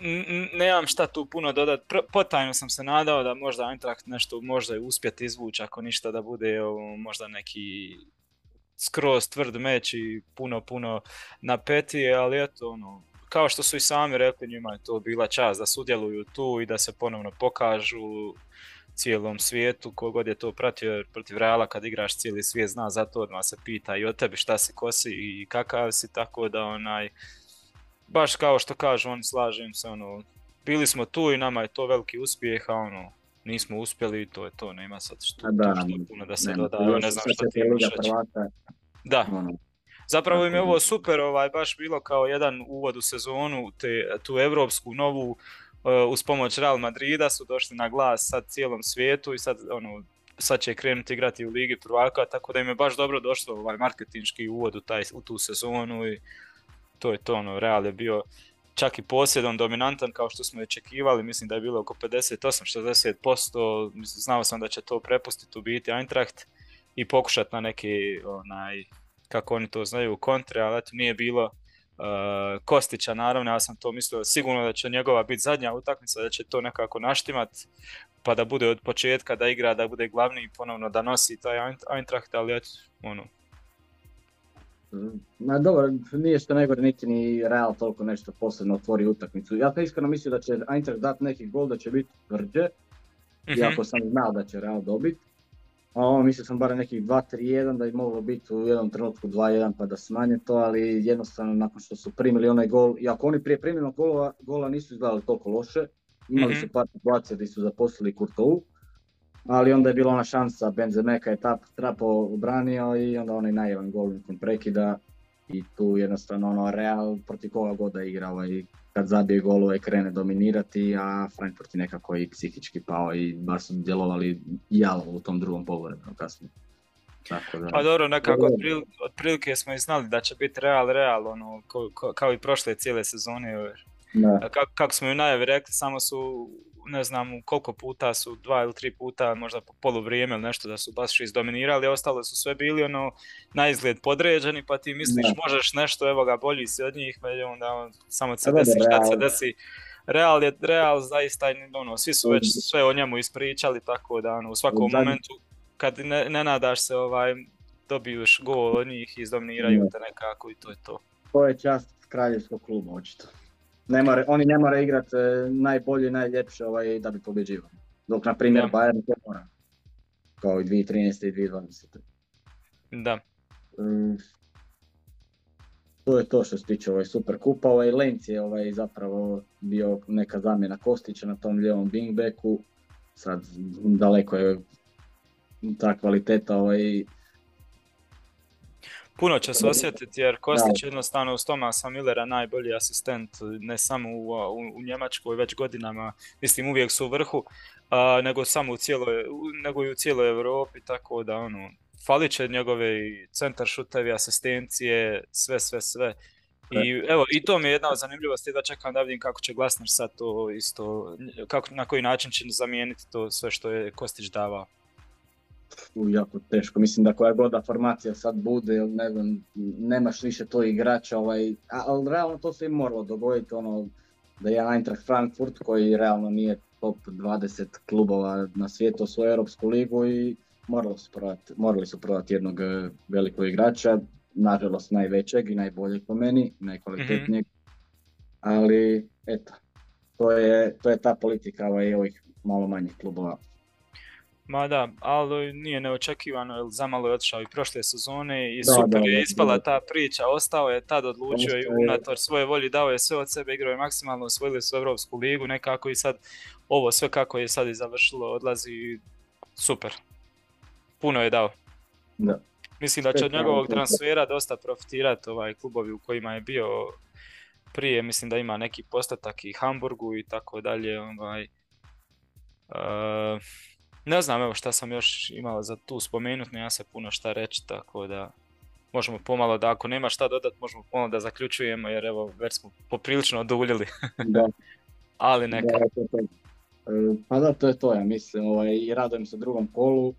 nemam šta tu puno dodati, potajno sam se nadao da možda Eintracht nešto možda i uspjeti izvući, ako ništa da bude o, možda neki skroz tvrd meč i puno, puno napetije, ali eto, ono, kao što su i sami rekli, njima je to bila čast da sudjeluju tu i da se ponovno pokažu cijelom svijetu, kogod je to pratio protiv Reala kad igraš cijeli svijet zna za to, odmah se pita i o tebi šta si, ko si i kakav si, tako da onaj, baš kao što kažu oni slažem se, ono, bili smo tu i nama je to veliki uspjeh, a ono, nismo uspjeli i to je to, nema sad što, da, što puno da se doda, ne znam što ti imaš Da, ono. Zapravo im je ovo super, ovaj, baš bilo kao jedan uvod u sezonu, te, tu evropsku novu, uh, uz pomoć Real Madrida su došli na glas sad cijelom svijetu i sad ono, sad će krenuti igrati u Ligi prvaka, tako da im je baš dobro došlo ovaj marketinški uvod u, taj, u tu sezonu i to je to, ono, Real je bio čak i posjedom dominantan kao što smo očekivali, mislim da je bilo oko 58-60%, znao sam da će to prepustiti u biti Eintracht i pokušati na neki, onaj, kako oni to znaju, kontre, ali eto nije bilo uh, Kostića naravno, ja sam to mislio sigurno da će njegova biti zadnja utakmica, da će to nekako naštimat, pa da bude od početka da igra, da bude glavni i ponovno da nosi taj Eintracht, ali eto, ono, Ma dobro, nije što najgore niti ni Real toliko nešto posebno otvori utakmicu. Ja sam iskreno mislio da će Eintracht dati neki gol, da će biti tvrđe, mm iako sam znao da će Real dobiti. A ono, mislio sam bar nekih 2-3-1 da je moglo biti u jednom trenutku 2-1 pa da smanje to, ali jednostavno nakon što su primili onaj gol, iako oni prije primljenog gola, gola nisu izgledali toliko loše, imali su mhm. par situacija gdje su zaposlili Kurtovu, ali onda je bila ona šansa, Benzemeka je tap, trapo obranio i onda onaj najevan gol nakon prekida i tu jednostavno ono Real protiv koga god da igra ovaj, kad zabije golove krene dominirati, a Frankfurt je nekako i psihički pao i baš su djelovali jalo u tom drugom pogledu kasnije. Tako da. Pa dobro, nekako otprilike smo i znali da će biti Real Real, ono, kao i prošle cijele sezone. Kako, kako smo i najavi rekli, samo su ne znam koliko puta su, dva ili tri puta, možda po polu vrijeme ili nešto da su baš izdominirali, ostale su sve bili ono na izgled podređeni, pa ti misliš možeš nešto, evo ga bolji si od njih, onda on, samo se desi šta se desi. Real je Real zaista, ono, svi su već sve o njemu ispričali, tako da ono, u svakom momentu kad ne, ne nadaš se ovaj, dobiješ gol od njih, izdominiraju te nekako i to je to. To je čast kraljevskog kluba, očito. Ne more, oni ne moraju igrati e, najbolje i najljepše ovaj, da bi pobjeđivali. Dok, na primjer, Bayern to mora. Kao i 2013. i 2020. Da. Um, to je to što se tiče ovaj super kupa. Ovaj Lenc je ovaj zapravo bio neka zamjena Kostića na tom lijevom wingbacku. Sad daleko je ta kvaliteta ovaj, Puno će se osjetiti jer Kostić jednostavno uz Tomasa Millera najbolji asistent ne samo u, u, Njemačkoj već godinama, mislim uvijek su u vrhu, nego samo u cijeloj, nego i u cijeloj Europi, tako da ono, falit će njegove centar šutevi, asistencije, sve, sve, sve. I evo, i to mi je jedna od zanimljivosti da čekam da vidim kako će Glasner sad to isto, kako, na koji način će zamijeniti to sve što je Kostić davao jako teško. Mislim da koja god formacija sad bude, ne znam, nemaš više to igrača, ovaj, ali realno to se i moralo dogoditi, ono, da je Eintracht Frankfurt koji realno nije top 20 klubova na svijetu svoju Europsku ligu i morali su prodati, morali su prodati jednog e, velikog igrača, nažalost najvećeg i najboljeg po meni, najkvalitetnijeg, ali eto, to je, to je ta politika ovaj, ovih malo manjih klubova. Ma da, ali nije neočekivano jer zamalo je otišao i prošle sezone i super je ispala ta priča, ostao je tad odlučio i unator svoje volji dao je sve od sebe, igrao je maksimalno, osvojili su Evropsku ligu nekako i sad ovo sve kako je sad i završilo odlazi super. Puno je dao. Da. Mislim da će od njegovog transfera dosta profitirati ovaj klubovi u kojima je bio prije, mislim da ima neki postatak i Hamburgu i tako dalje. Ovaj, uh, ne znam evo šta sam još imao za tu spomenut, nema se puno šta reći, tako da možemo pomalo da ako nema šta dodati, možemo pomalo da zaključujemo jer evo već smo poprilično oduljili. da. Ali neka. Da, to, to. E, pa da, to je to, ja mislim, ovaj, i radujem se drugom kolu. E,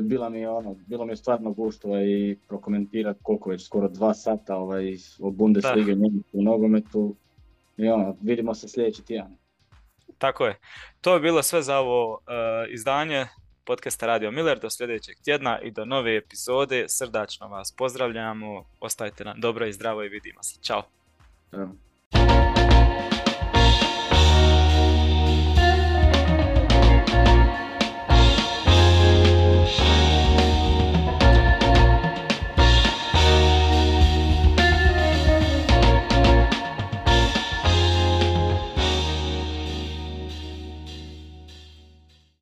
bila mi je ono, bilo mi je stvarno gušto i prokomentirati koliko već skoro dva sata ovaj, o Bundesliga u nogometu. I ono, vidimo se sljedeći tjedan. Tako je. To je bilo sve za ovo uh, izdanje podcasta Radio Miller. Do sljedećeg tjedna i do nove epizode. Srdačno vas pozdravljamo. Ostajte nam dobro i zdravo i vidimo se. Ćao.